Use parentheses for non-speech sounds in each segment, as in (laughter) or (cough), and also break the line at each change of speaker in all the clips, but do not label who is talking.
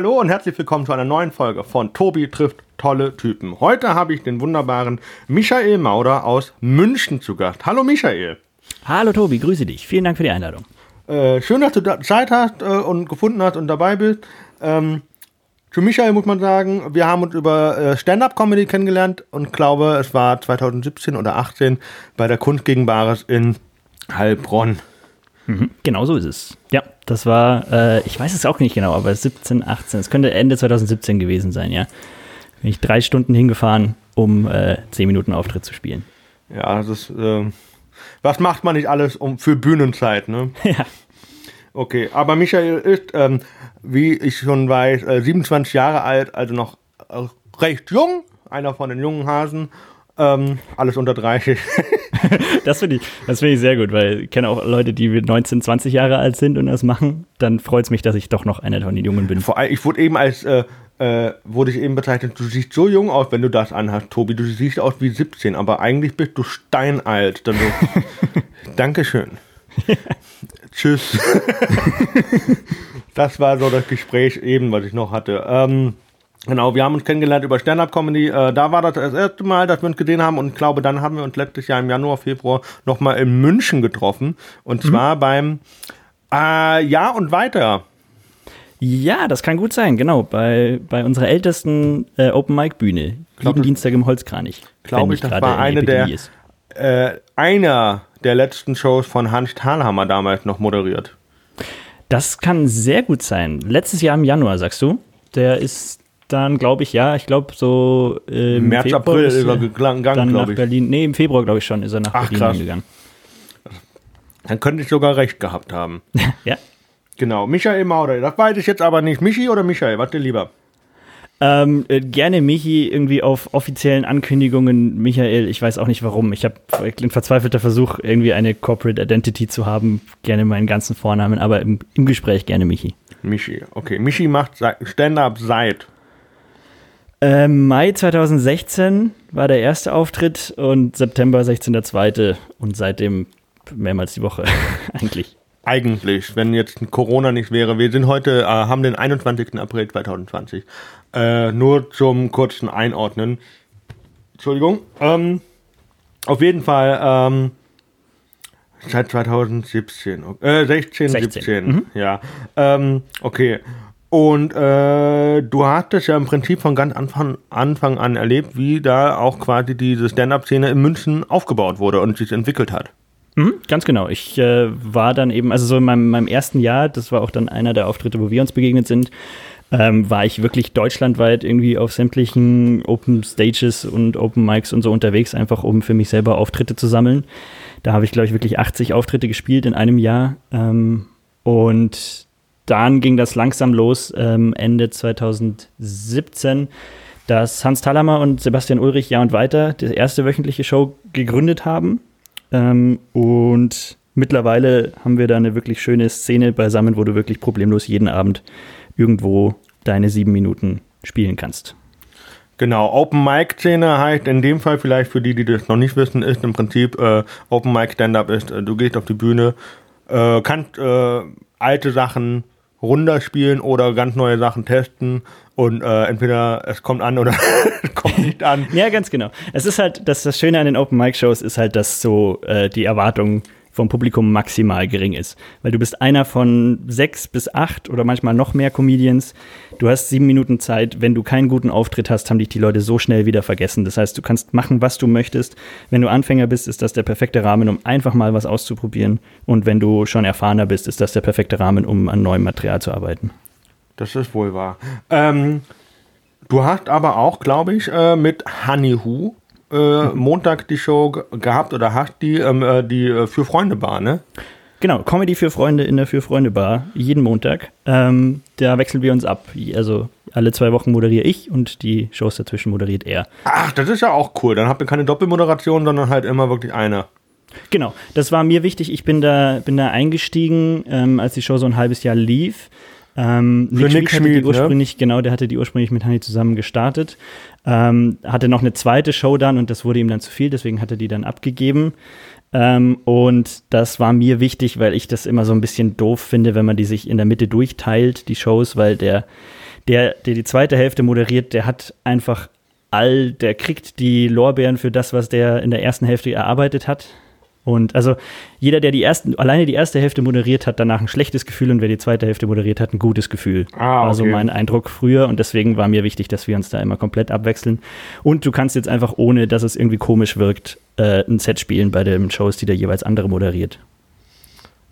Hallo und herzlich willkommen zu einer neuen Folge von Tobi trifft tolle Typen. Heute habe ich den wunderbaren Michael Mauder aus München zu Gast. Hallo Michael.
Hallo Tobi, grüße dich. Vielen Dank für die Einladung.
Äh, schön, dass du da Zeit hast äh, und gefunden hast und dabei bist. Ähm, zu Michael muss man sagen, wir haben uns über äh, Stand-Up-Comedy kennengelernt und glaube, es war 2017 oder 18 bei der Kunst gegen Bares in Heilbronn.
Mhm, genau so ist es. Ja, das war, äh, ich weiß es auch nicht genau, aber 17, 18, es könnte Ende 2017 gewesen sein, ja. Bin ich drei Stunden hingefahren, um äh, zehn Minuten Auftritt zu spielen.
Ja, das ist, äh, was macht man nicht alles um, für Bühnenzeit, ne? (laughs)
Ja.
Okay, aber Michael ist, ähm, wie ich schon weiß, äh, 27 Jahre alt, also noch äh, recht jung, einer von den jungen Hasen. Ähm, alles unter 30. (laughs)
das finde ich, find ich sehr gut, weil ich kenne auch Leute, die 19, 20 Jahre alt sind und das machen. Dann freut es mich, dass ich doch noch einer von den Jungen bin.
Vor allem, ich wurde eben als, äh, äh, wurde ich eben bezeichnet, du siehst so jung aus, wenn du das anhast, Tobi. Du siehst aus wie 17, aber eigentlich bist du steinalt. Dann so, (laughs) Dankeschön. Tschüss. (laughs) das war so das Gespräch eben, was ich noch hatte. Ähm, genau, wir haben uns kennengelernt über Stand-Up-Comedy. Äh, da war das das erste Mal, dass wir uns gesehen haben. Und ich glaube, dann haben wir uns letztes Jahr im Januar, Februar nochmal in München getroffen. Und zwar beim äh, Ja und weiter.
Ja, das kann gut sein, genau. Bei, bei unserer ältesten äh, Open-Mic-Bühne. Jeden Dienstag im Holzkranich.
Glaube ich, das war eine der,
ist.
äh, einer der letzten Shows von Hans Thalhammer damals noch moderiert.
Das kann sehr gut sein. Letztes Jahr im Januar, sagst du? Der ist dann, glaube ich, ja, ich glaube so äh, im
März,
Februar
April
ist
er gegangen,
dann nach
glaube ich.
Berlin. Nee, im Februar, glaube ich schon, ist er nach
Ach,
Berlin
krass.
gegangen.
Dann könnte ich sogar recht gehabt haben. (laughs)
ja.
Genau, Michael Mauder. Das weiß ich jetzt aber nicht. Michi oder Michael? Dir lieber?
Ähm, äh, gerne Michi irgendwie auf offiziellen Ankündigungen, Michael, ich weiß auch nicht warum. Ich habe ein verzweifelter Versuch, irgendwie eine Corporate Identity zu haben, gerne meinen ganzen Vornamen, aber im, im Gespräch gerne Michi.
Michi. Okay, Michi macht Stand-up seit.
Ähm, Mai 2016 war der erste Auftritt und September 16 der zweite und seitdem mehrmals die Woche (laughs) eigentlich.
Eigentlich, wenn jetzt Corona nicht wäre. Wir sind heute, äh, haben den 21. April 2020. Äh, nur zum kurzen Einordnen. Entschuldigung. Ähm, auf jeden Fall, ähm, seit 2017. Äh, 16,
16,
17. Ja. Ähm, okay. Und äh, du hattest ja im Prinzip von ganz Anfang, Anfang an erlebt, wie da auch quasi diese Stand-up-Szene in München aufgebaut wurde und sich entwickelt hat.
Mhm, ganz genau. Ich äh, war dann eben, also so in meinem, meinem ersten Jahr, das war auch dann einer der Auftritte, wo wir uns begegnet sind, ähm, war ich wirklich deutschlandweit irgendwie auf sämtlichen Open Stages und Open Mics und so unterwegs, einfach um für mich selber Auftritte zu sammeln. Da habe ich, glaube ich, wirklich 80 Auftritte gespielt in einem Jahr. Ähm, und dann ging das langsam los, ähm, Ende 2017, dass Hans Thalhammer und Sebastian Ulrich Ja und Weiter die erste wöchentliche Show gegründet haben. Ähm, und mittlerweile haben wir da eine wirklich schöne Szene beisammen, wo du wirklich problemlos jeden Abend irgendwo deine sieben Minuten spielen kannst.
Genau, Open Mic Szene heißt in dem Fall vielleicht für die, die das noch nicht wissen, ist im Prinzip äh, Open Mic Stand-up ist, äh, du gehst auf die Bühne, äh, kannst äh, alte Sachen runterspielen oder ganz neue Sachen testen und äh, entweder es kommt an oder (laughs) es kommt nicht an.
Ja, ganz genau. Es ist halt, das, das Schöne an den Open Mic Shows ist halt, dass so äh, die Erwartung vom Publikum maximal gering ist. Weil du bist einer von sechs bis acht oder manchmal noch mehr Comedians. Du hast sieben Minuten Zeit. Wenn du keinen guten Auftritt hast, haben dich die Leute so schnell wieder vergessen. Das heißt, du kannst machen, was du möchtest. Wenn du Anfänger bist, ist das der perfekte Rahmen, um einfach mal was auszuprobieren. Und wenn du schon erfahrener bist, ist das der perfekte Rahmen, um an neuem Material zu arbeiten.
Das ist wohl wahr. Ähm, du hast aber auch, glaube ich, äh, mit Honey Who äh, Montag die Show ge- gehabt oder hast die, ähm, äh, die äh, für Freunde Bar, ne?
Genau, Comedy für Freunde in der Für Freunde Bar, jeden Montag. Ähm, da wechseln wir uns ab. Also alle zwei Wochen moderiere ich und die Shows dazwischen moderiert er.
Ach, das ist ja auch cool. Dann habt ihr keine Doppelmoderation, sondern halt immer wirklich einer.
Genau, das war mir wichtig. Ich bin da, bin da eingestiegen, ähm, als die Show so ein halbes Jahr lief. Ähm,
Nick
hatte
Schmid,
die
ne?
ursprünglich, genau, der hatte die ursprünglich mit Hani zusammen gestartet. Ähm, hatte noch eine zweite Show dann und das wurde ihm dann zu viel, deswegen hat er die dann abgegeben. Ähm, und das war mir wichtig, weil ich das immer so ein bisschen doof finde, wenn man die sich in der Mitte durchteilt, die Shows, weil der, der, der die zweite Hälfte moderiert, der hat einfach all, der kriegt die Lorbeeren für das, was der in der ersten Hälfte erarbeitet hat. Und also jeder, der die ersten, alleine die erste Hälfte moderiert hat, danach ein schlechtes Gefühl und wer die zweite Hälfte moderiert hat, ein gutes Gefühl.
Ah, okay.
Also mein Eindruck früher und deswegen war mir wichtig, dass wir uns da immer komplett abwechseln. Und du kannst jetzt einfach, ohne dass es irgendwie komisch wirkt, äh, ein Set spielen bei den Shows, die der jeweils andere moderiert.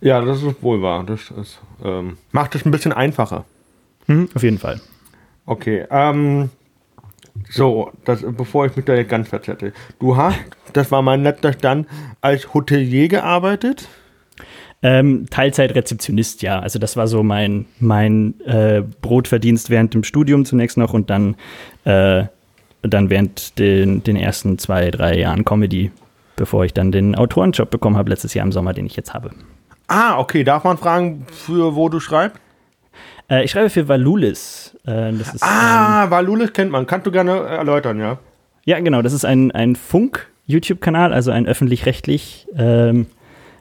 Ja, das ist wohl wahr. Das ist, ähm, macht es ein bisschen einfacher.
Mhm, auf jeden Fall.
Okay, ähm, so, das, bevor ich mich da jetzt ganz verzettel. Du hast, das war mein letzter Stand, als Hotelier gearbeitet?
Ähm, Teilzeitrezeptionist, ja. Also das war so mein, mein äh, Brotverdienst während dem Studium zunächst noch und dann, äh, dann während den, den ersten zwei, drei Jahren Comedy, bevor ich dann den Autorenjob bekommen habe letztes Jahr im Sommer, den ich jetzt habe.
Ah, okay. Darf man fragen, für wo du schreibst?
Äh, ich schreibe für Valulis. Äh, ist,
ah, ähm, Valulis kennt man. Kannst du gerne erläutern, ja?
Ja, genau. Das ist ein, ein Funk-YouTube-Kanal, also ein öffentlich-rechtlich, ähm,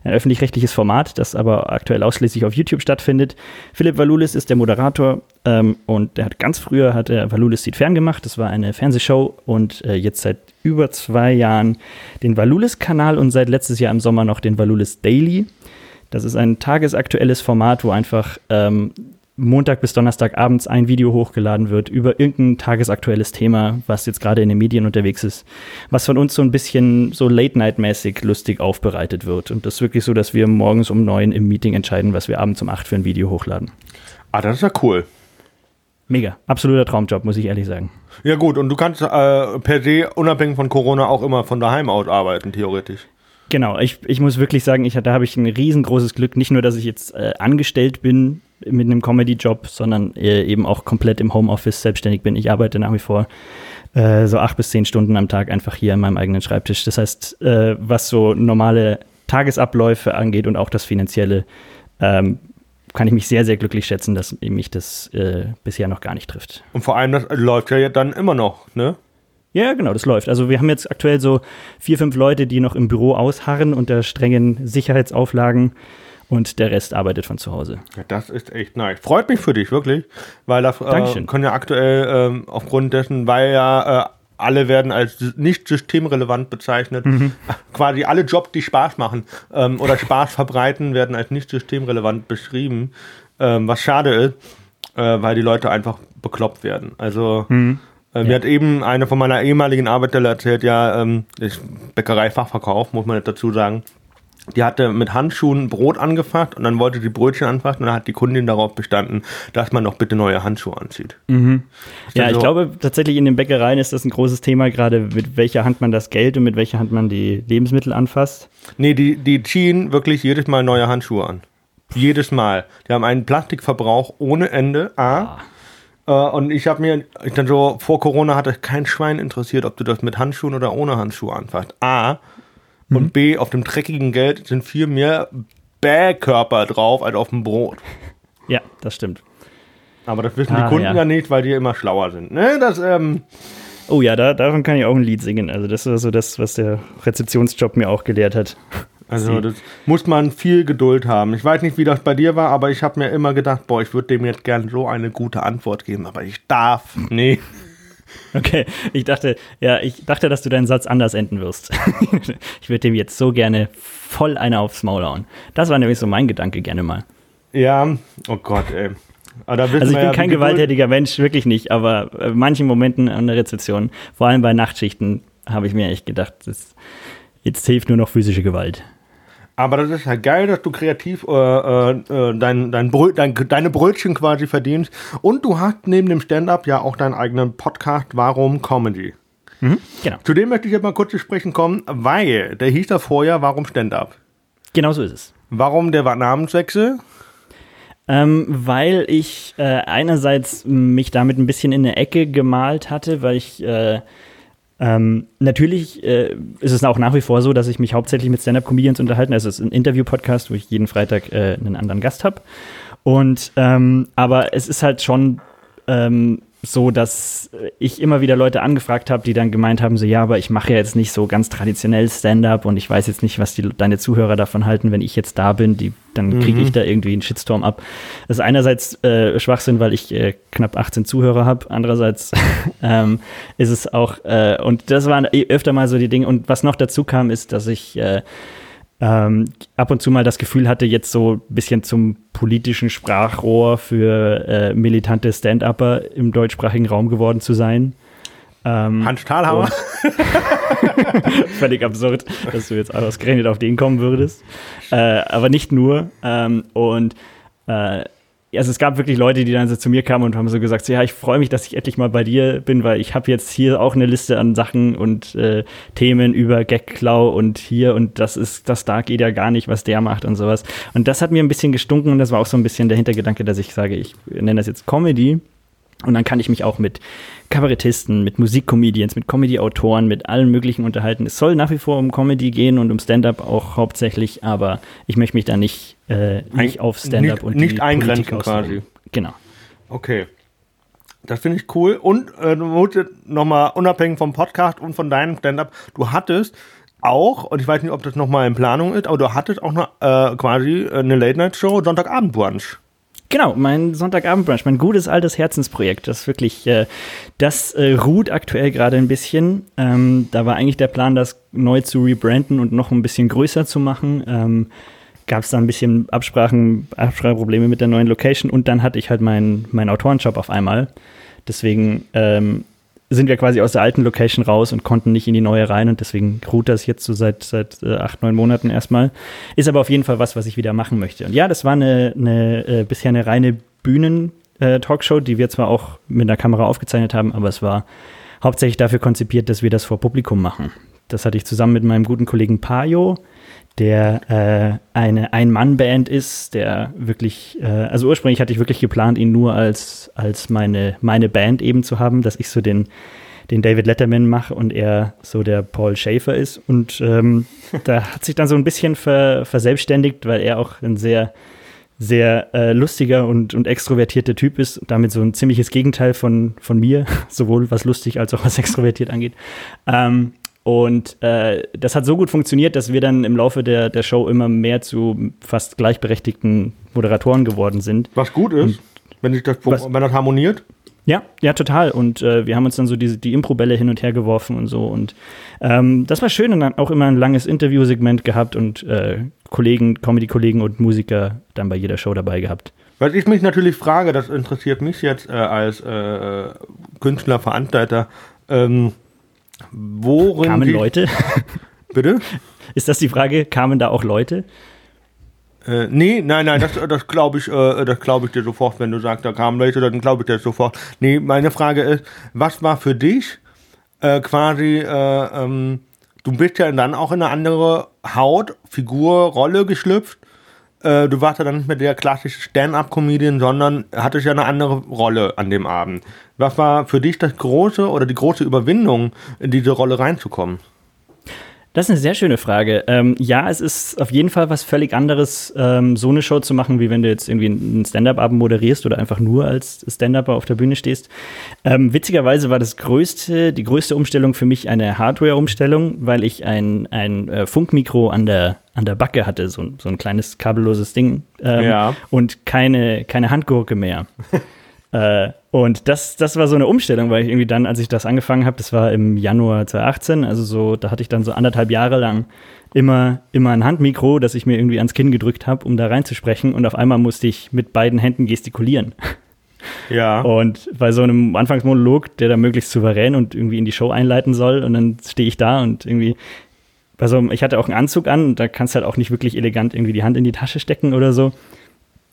ein öffentlich-rechtliches Format, das aber aktuell ausschließlich auf YouTube stattfindet. Philipp Valulis ist der Moderator ähm, und der hat ganz früher hat er Valulis sieht fern gemacht. Das war eine Fernsehshow und äh, jetzt seit über zwei Jahren den Valulis-Kanal und seit letztes Jahr im Sommer noch den Valulis Daily. Das ist ein tagesaktuelles Format, wo einfach ähm, Montag bis Donnerstag abends ein Video hochgeladen wird über irgendein tagesaktuelles Thema, was jetzt gerade in den Medien unterwegs ist, was von uns so ein bisschen so Late-Night-mäßig lustig aufbereitet wird. Und das ist wirklich so, dass wir morgens um neun im Meeting entscheiden, was wir abends um acht für ein Video hochladen.
Ah, das ist ja cool.
Mega. Absoluter Traumjob, muss ich ehrlich sagen.
Ja, gut. Und du kannst äh, per se, unabhängig von Corona, auch immer von daheim aus arbeiten, theoretisch.
Genau, ich, ich muss wirklich sagen, ich, da habe ich ein riesengroßes Glück. Nicht nur, dass ich jetzt äh, angestellt bin mit einem Comedy-Job, sondern eben auch komplett im Homeoffice selbstständig bin. Ich arbeite nach wie vor äh, so acht bis zehn Stunden am Tag einfach hier an meinem eigenen Schreibtisch. Das heißt, äh, was so normale Tagesabläufe angeht und auch das Finanzielle, ähm, kann ich mich sehr, sehr glücklich schätzen, dass mich das äh, bisher noch gar nicht trifft.
Und vor allem, das läuft ja dann immer noch, ne?
Ja, genau, das läuft. Also wir haben jetzt aktuell so vier, fünf Leute, die noch im Büro ausharren unter strengen Sicherheitsauflagen und der Rest arbeitet von zu Hause.
Ja, das ist echt nice. Freut mich für dich, wirklich. Weil das äh, können ja aktuell äh, aufgrund dessen, weil ja äh, alle werden als nicht systemrelevant bezeichnet. Mhm. (laughs) Quasi alle Jobs, die Spaß machen ähm, oder Spaß verbreiten, werden als nicht systemrelevant beschrieben. Ähm, was schade ist, äh, weil die Leute einfach bekloppt werden. Also mhm. Äh, mir ja. hat eben eine von meiner ehemaligen Arbeitstelle erzählt, ja, ähm, Bäckereifachverkauf, muss man jetzt dazu sagen. Die hatte mit Handschuhen Brot angefasst und dann wollte die Brötchen anfassen und dann hat die Kundin darauf bestanden, dass man doch bitte neue Handschuhe anzieht.
Mhm. Ja, so? ich glaube tatsächlich in den Bäckereien ist das ein großes Thema, gerade mit welcher Hand man das Geld und mit welcher Hand man die Lebensmittel anfasst.
Nee, die, die ziehen wirklich jedes Mal neue Handschuhe an. Jedes Mal. Die haben einen Plastikverbrauch ohne Ende. A. Ah. Uh, und ich habe mir, ich dann so, vor Corona hatte kein Schwein interessiert, ob du das mit Handschuhen oder ohne Handschuhe anfasst. A. Mhm. Und B, auf dem dreckigen Geld sind viel mehr Bähkörper drauf als auf dem Brot. (laughs)
Ja, das stimmt.
Aber das wissen ah, die Kunden ja. ja. nicht, weil die immer schlauer sind. Ne, das, ähm,
oh ja, da, davon kann ich auch ein Lied singen. Also das ist so das, was der Rezeptionsjob mir auch gelehrt hat.
Also das muss man viel Geduld haben. Ich weiß nicht, wie das bei dir war, aber ich habe mir immer gedacht, boah, ich würde dem jetzt gern so eine gute Antwort geben, aber ich darf. Nee.
Okay, ich dachte, ja, ich dachte, dass du deinen Satz anders enden wirst. (laughs) ich würde dem jetzt so gerne voll eine aufs Maul hauen. Das war nämlich so mein Gedanke gerne mal.
Ja, oh Gott, ey.
also ich bin ja, kein gewalttätiger Mensch, wirklich nicht, aber äh, manchen Momenten an der Rezeption, vor allem bei Nachtschichten, habe ich mir echt gedacht, das, jetzt hilft nur noch physische Gewalt.
Aber das ist halt geil, dass du kreativ äh, äh, äh, dein, dein Brö dein, deine Brötchen quasi verdienst. Und du hast neben dem Stand-up ja auch deinen eigenen Podcast Warum Comedy. Mhm, genau. Zu dem möchte ich jetzt mal kurz zu sprechen kommen, weil der hieß da vorher Warum Stand-up.
Genau so ist es.
Warum der Namenswechsel?
Ähm, weil ich äh, einerseits mich damit ein bisschen in eine Ecke gemalt hatte, weil ich äh, ähm, natürlich äh, ist es auch nach wie vor so, dass ich mich hauptsächlich mit Stand-Up-Comedians unterhalte. Es ist ein Interview-Podcast, wo ich jeden Freitag äh, einen anderen Gast habe. Und ähm, aber es ist halt schon ähm, so, dass ich immer wieder Leute angefragt habe, die dann gemeint haben, so ja, aber ich mache ja jetzt nicht so ganz traditionell Stand-up und ich weiß jetzt nicht, was die, deine Zuhörer davon halten, wenn ich jetzt da bin, die, dann kriege ich mhm. da irgendwie einen Shitstorm ab. Das ist einerseits äh, Schwachsinn, weil ich äh, knapp 18 Zuhörer habe, andererseits (laughs) ähm, ist es auch, äh, und das waren öfter mal so die Dinge, und was noch dazu kam, ist, dass ich äh, ähm, ab und zu mal das Gefühl hatte, jetzt so ein bisschen zum politischen Sprachrohr für äh, militante Stand-Upper im deutschsprachigen Raum geworden zu sein.
Ähm, Hans Stahlhammer. (laughs)
Völlig absurd, dass du jetzt ausgerechnet auf den kommen würdest. Äh, aber nicht nur. Ähm, und äh, also es gab wirklich Leute, die dann so zu mir kamen und haben so gesagt, so, ja, ich freue mich, dass ich endlich mal bei dir bin, weil ich habe jetzt hier auch eine Liste an Sachen und äh, Themen über Gagklau und hier und das ist, das da geht ja gar nicht, was der macht und sowas. Und das hat mir ein bisschen gestunken und das war auch so ein bisschen der Hintergedanke, dass ich sage, ich nenne das jetzt Comedy und dann kann ich mich auch mit Kabarettisten, mit Musikcomedians, mit Comedy-Autoren, mit allen möglichen unterhalten. Es soll nach wie vor um Comedy gehen und um Stand-up auch hauptsächlich, aber ich möchte mich da nicht, äh, nicht auf Stand-up
und nicht eingrenzen quasi.
Genau.
Okay. Das finde ich cool. Und äh, nochmal unabhängig vom Podcast und von deinem Stand-up, du hattest auch, und ich weiß nicht, ob das nochmal in Planung ist, aber du hattest auch noch, äh, quasi eine Late-Night-Show, Sonntagabend-Brunch.
Genau, mein Sonntagabendbrunch, mein gutes altes Herzensprojekt. Das wirklich, äh, das äh, ruht aktuell gerade ein bisschen. Ähm, da war eigentlich der Plan, das neu zu rebranden und noch ein bisschen größer zu machen. Ähm, Gab es da ein bisschen Absprachen, Abspracheprobleme mit der neuen Location und dann hatte ich halt meinen mein Autorenjob auf einmal. Deswegen ähm, sind wir quasi aus der alten Location raus und konnten nicht in die neue rein und deswegen ruht das jetzt so seit, seit äh, acht, neun Monaten erstmal. Ist aber auf jeden Fall was, was ich wieder machen möchte. Und ja, das war eine, eine äh, bisher eine reine Bühnen-Talkshow, äh, die wir zwar auch mit der Kamera aufgezeichnet haben, aber es war hauptsächlich dafür konzipiert, dass wir das vor Publikum machen. Das hatte ich zusammen mit meinem guten Kollegen Pajo, der äh, eine Ein-Mann-Band ist, der wirklich, äh, also ursprünglich hatte ich wirklich geplant, ihn nur als, als meine, meine Band eben zu haben, dass ich so den, den David Letterman mache und er so der Paul Schaefer ist. Und ähm, (laughs) da hat sich dann so ein bisschen ver, verselbstständigt, weil er auch ein sehr, sehr äh, lustiger und, und extrovertierter Typ ist, damit so ein ziemliches Gegenteil von, von mir, (laughs) sowohl was lustig als auch was extrovertiert angeht. Ähm, und äh, das hat so gut funktioniert, dass wir dann im Laufe der, der Show immer mehr zu fast gleichberechtigten Moderatoren geworden sind.
Was gut ist, Und wenn, sich das, was, wenn das harmoniert.
Ja, ja, total. Und äh, wir haben uns dann so diese, die Impro-Bälle hin und her geworfen und so. Und ähm, das war schön und dann auch immer ein langes Interviewsegment gehabt und äh, Kollegen, Comedy-Kollegen und Musiker dann bei jeder Show dabei gehabt.
Was ich mich natürlich frage, das interessiert mich jetzt äh, als äh, Künstler, Veranstalter, ähm, Worin
Kamen Leute? (laughs)
Bitte?
Ist das die Frage? Kamen da auch Leute?
Äh, nee, nein, nein, das, das glaube ich, äh, das ich dir sofort, wenn du sagst, da kamen Leute, dann glaube ich dir sofort. Nee, meine Frage ist, was war für dich äh, quasi, äh, ähm, du bist ja dann auch in eine andere Haut, Figur, Rolle geschlüpft. Äh, du warst ja dann nicht mehr der klassische Stand-up-Comedian, sondern hattest ja eine andere Rolle an dem Abend. Was war für dich das große oder die große Überwindung, in diese Rolle reinzukommen?
Das ist eine sehr schöne Frage. Ähm, ja, es ist auf jeden Fall was völlig anderes, ähm, so eine Show zu machen, wie wenn du jetzt irgendwie einen Stand-Up-Abend moderierst oder einfach nur als Stand-Upper auf der Bühne stehst. Ähm, witzigerweise war das größte, die größte Umstellung für mich eine Hardware-Umstellung, weil ich ein, ein äh, Funkmikro an der, an der Backe hatte, so, so ein kleines kabelloses Ding ähm, ja. und keine, keine Handgurke mehr. (laughs) Äh, und das, das war so eine Umstellung, weil ich irgendwie dann, als ich das angefangen habe, das war im Januar 2018, also so, da hatte ich dann so anderthalb Jahre lang immer, immer ein Handmikro, das ich mir irgendwie ans Kinn gedrückt habe, um da reinzusprechen. Und auf einmal musste ich mit beiden Händen gestikulieren.
Ja.
Und bei so einem Anfangsmonolog, der da möglichst souverän und irgendwie in die Show einleiten soll, und dann stehe ich da und irgendwie bei so einem, ich hatte auch einen Anzug an, da kannst du halt auch nicht wirklich elegant irgendwie die Hand in die Tasche stecken oder so.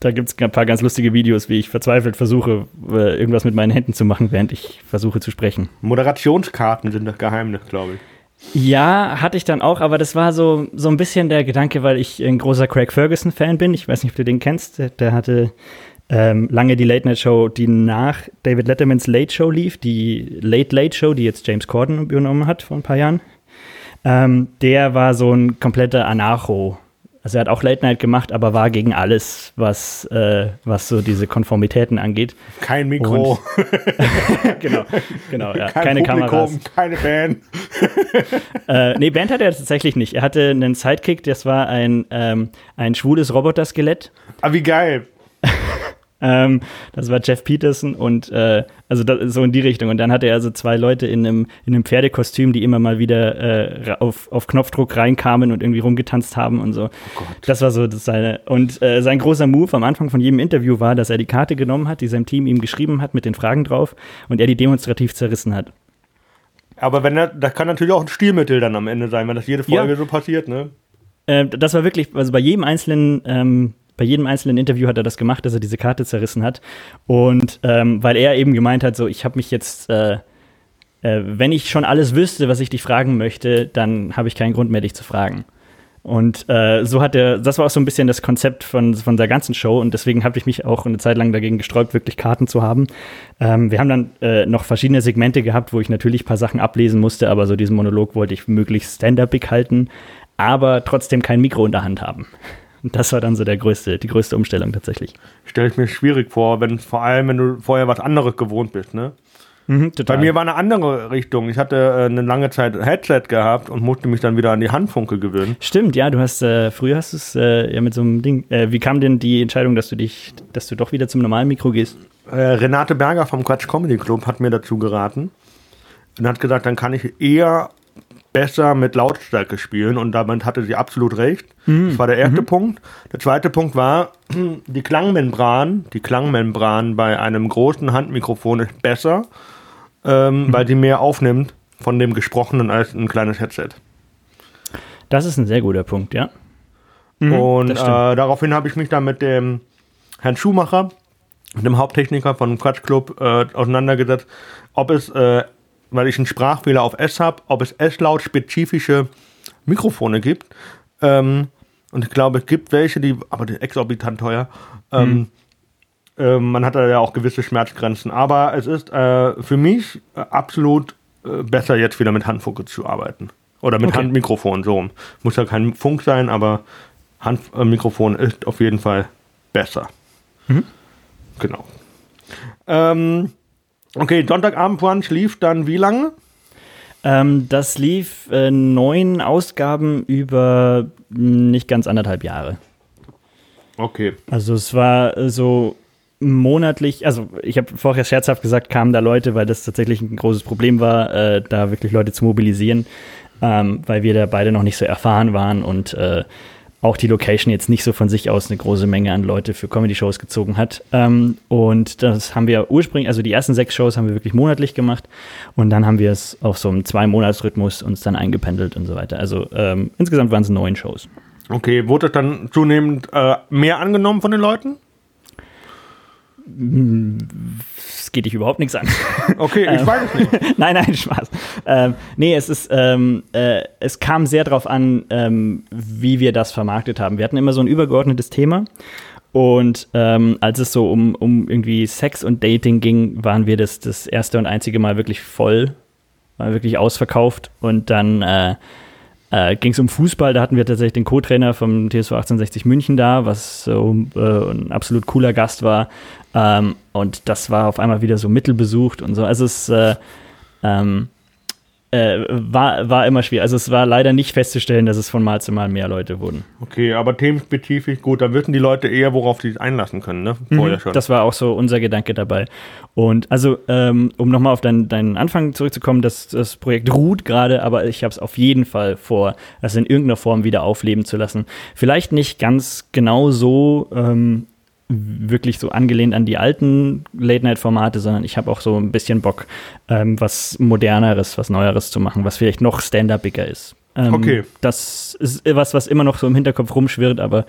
Da gibt es ein paar ganz lustige Videos, wie ich verzweifelt versuche, äh, irgendwas mit meinen Händen zu machen, während ich versuche zu sprechen.
Moderationskarten sind das Geheimnis, glaube ich.
Ja, hatte ich dann auch, aber das war so, so ein bisschen der Gedanke, weil ich ein großer Craig Ferguson-Fan bin. Ich weiß nicht, ob du den kennst. Der, der hatte ähm, lange die Late-Night-Show, die nach David Lettermans Late Show lief, die Late Late Show, die jetzt James Corden übernommen hat vor ein paar Jahren. Ähm, der war so ein kompletter Anarcho also er hat auch Late Night gemacht, aber war gegen alles, was, äh, was so diese Konformitäten angeht.
Kein Mikro. (laughs)
genau, genau, ja.
Kein
keine
Publikum,
Kameras.
keine Band. (laughs)
Äh, nee, Band hatte er tatsächlich nicht. Er hatte einen Sidekick, das war ein, ähm, ein schwules Roboter-Skelett.
Ah, wie geil.
Ähm, das war Jeff Peterson und äh, also da, so in die Richtung. Und dann hatte er also zwei Leute in einem, in einem Pferdekostüm, die immer mal wieder äh, auf, auf Knopfdruck reinkamen und irgendwie rumgetanzt haben und so. das war so das seine. Und äh, sein großer Move am Anfang von jedem Interview war, dass er die Karte genommen hat, die sein Team ihm geschrieben hat mit den Fragen drauf und er die demonstrativ zerrissen hat.
Aber wenn er, das kann natürlich auch ein Stilmittel dann am Ende sein, wenn das jede Folge
Ja.
so passiert, ne?
Äh, das war wirklich, also bei jedem einzelnen, ähm, bei jedem einzelnen Interview hat er das gemacht, dass er diese Karte zerrissen hat. Und ähm, weil er eben gemeint hat, so, ich habe mich jetzt, äh, äh, wenn ich schon alles wüsste, was ich dich fragen möchte, dann habe ich keinen Grund mehr, dich zu fragen. Und äh, so hat er, das war auch so ein bisschen das Konzept von, von der ganzen Show und deswegen habe ich mich auch eine Zeit lang dagegen gesträubt, wirklich Karten zu haben. Ähm, wir haben dann äh, noch verschiedene Segmente gehabt, wo ich natürlich ein paar Sachen ablesen musste, aber so diesen Monolog wollte ich möglichst stand-upig halten, aber trotzdem kein Mikro in der Hand haben. Und das war dann so der größte, die größte Umstellung tatsächlich.
Stelle ich mir schwierig vor, wenn vor allem, wenn du vorher was anderes gewohnt bist, ne?
Mhm, total.
Bei mir war eine andere Richtung. Ich hatte äh, eine lange Zeit Headset gehabt und musste mich dann wieder an die Handfunke gewöhnen.
Stimmt, ja, du hast äh, früher hast du es äh, ja mit so einem Ding. Äh, wie kam denn die Entscheidung, dass du dich, dass du doch wieder zum normalen Mikro gehst?
Äh, Renate Berger vom Quatsch Comedy Club hat mir dazu geraten und hat gesagt, dann kann ich eher besser mit Lautstärke spielen und damit hatte sie absolut recht. Das war der erste Punkt. Der zweite Punkt war, (clears throat) die Klangmembran, die Klangmembran bei einem großen Handmikrofon ist besser, ähm, weil sie mehr aufnimmt von dem Gesprochenen als ein kleines Headset.
Das ist ein sehr guter Punkt, ja.
und
das
äh, daraufhin habe ich mich dann mit dem Herrn Schumacher, dem Haupttechniker von Quatsch Club, äh, auseinandergesetzt, ob es, äh, weil ich einen Sprachfehler auf S habe, ob es S-Laut-spezifische Mikrofone gibt. Ähm, und ich glaube, es gibt welche, die, aber die exorbitant teuer. Ähm, ähm, man hat da ja auch gewisse Schmerzgrenzen. Aber es ist äh, für mich äh, absolut äh, besser, jetzt wieder mit Handfunke zu arbeiten. Oder mit
Okay.
Handmikrofon, so. Muss ja kein Funk sein, aber Handmikrofon ist auf jeden Fall besser. Genau. Ähm, okay, Sonntagabend Brunch lief dann wie lange?
Ähm, das lief äh, neun Ausgaben über mh, nicht ganz anderthalb Jahre.
Okay.
Also es war äh, so monatlich, also ich habe vorher scherzhaft gesagt, kamen da Leute, weil das tatsächlich ein großes Problem war, äh, da wirklich Leute zu mobilisieren, ähm, weil wir da beide noch nicht so erfahren waren und äh, auch die Location jetzt nicht so von sich aus eine große Menge an Leute für Comedy-Shows gezogen hat. Ähm, und das haben wir ursprünglich, also die ersten sechs Shows haben wir wirklich monatlich gemacht und dann haben wir es auf so einem Zwei-Monats-Rhythmus uns dann eingependelt und so weiter. Also ähm, insgesamt waren es neun Shows.
Okay, wurde das dann zunehmend äh, mehr angenommen von den Leuten?
Es geht dich überhaupt nichts an. (laughs)
Okay, ich
Ähm.
weiß es nicht. (laughs)
nein, nein, Spaß. Ähm, nee, es ist, ähm, äh, es kam sehr darauf an, ähm, wie wir das vermarktet haben. Wir hatten immer so ein übergeordnetes Thema. Und ähm, als es so um, um irgendwie Sex und Dating ging, waren wir das, das erste und einzige Mal wirklich voll, war wirklich ausverkauft. Und dann äh, äh, ging es um Fußball. Da hatten wir tatsächlich den Co-Trainer vom TSV 1860 München da, was so äh, ein absolut cooler Gast war. Ähm, und das war auf einmal wieder so mittelbesucht und so. Also es äh, ähm, äh, war, war immer schwierig. Also es war leider nicht festzustellen, dass es von Mal zu Mal mehr Leute wurden.
Okay, aber themenspezifisch gut, dann wissen die Leute eher, worauf sie sich einlassen können, ne? Vorher schon.
Mhm. Das war auch so unser Gedanke dabei. Und also, ähm, um nochmal auf deinen, deinen Anfang zurückzukommen, das, das Projekt ruht gerade, aber ich habe es auf jeden Fall vor, das in irgendeiner Form wieder aufleben zu lassen. Vielleicht nicht ganz genau so ähm, wirklich so angelehnt an die alten Late-Night-Formate, sondern ich habe auch so ein bisschen Bock, ähm, was Moderneres, was Neueres zu machen, was vielleicht noch stand-upiger ist. Ähm,
Okay.
Das ist was, was immer noch so im Hinterkopf rumschwirrt, aber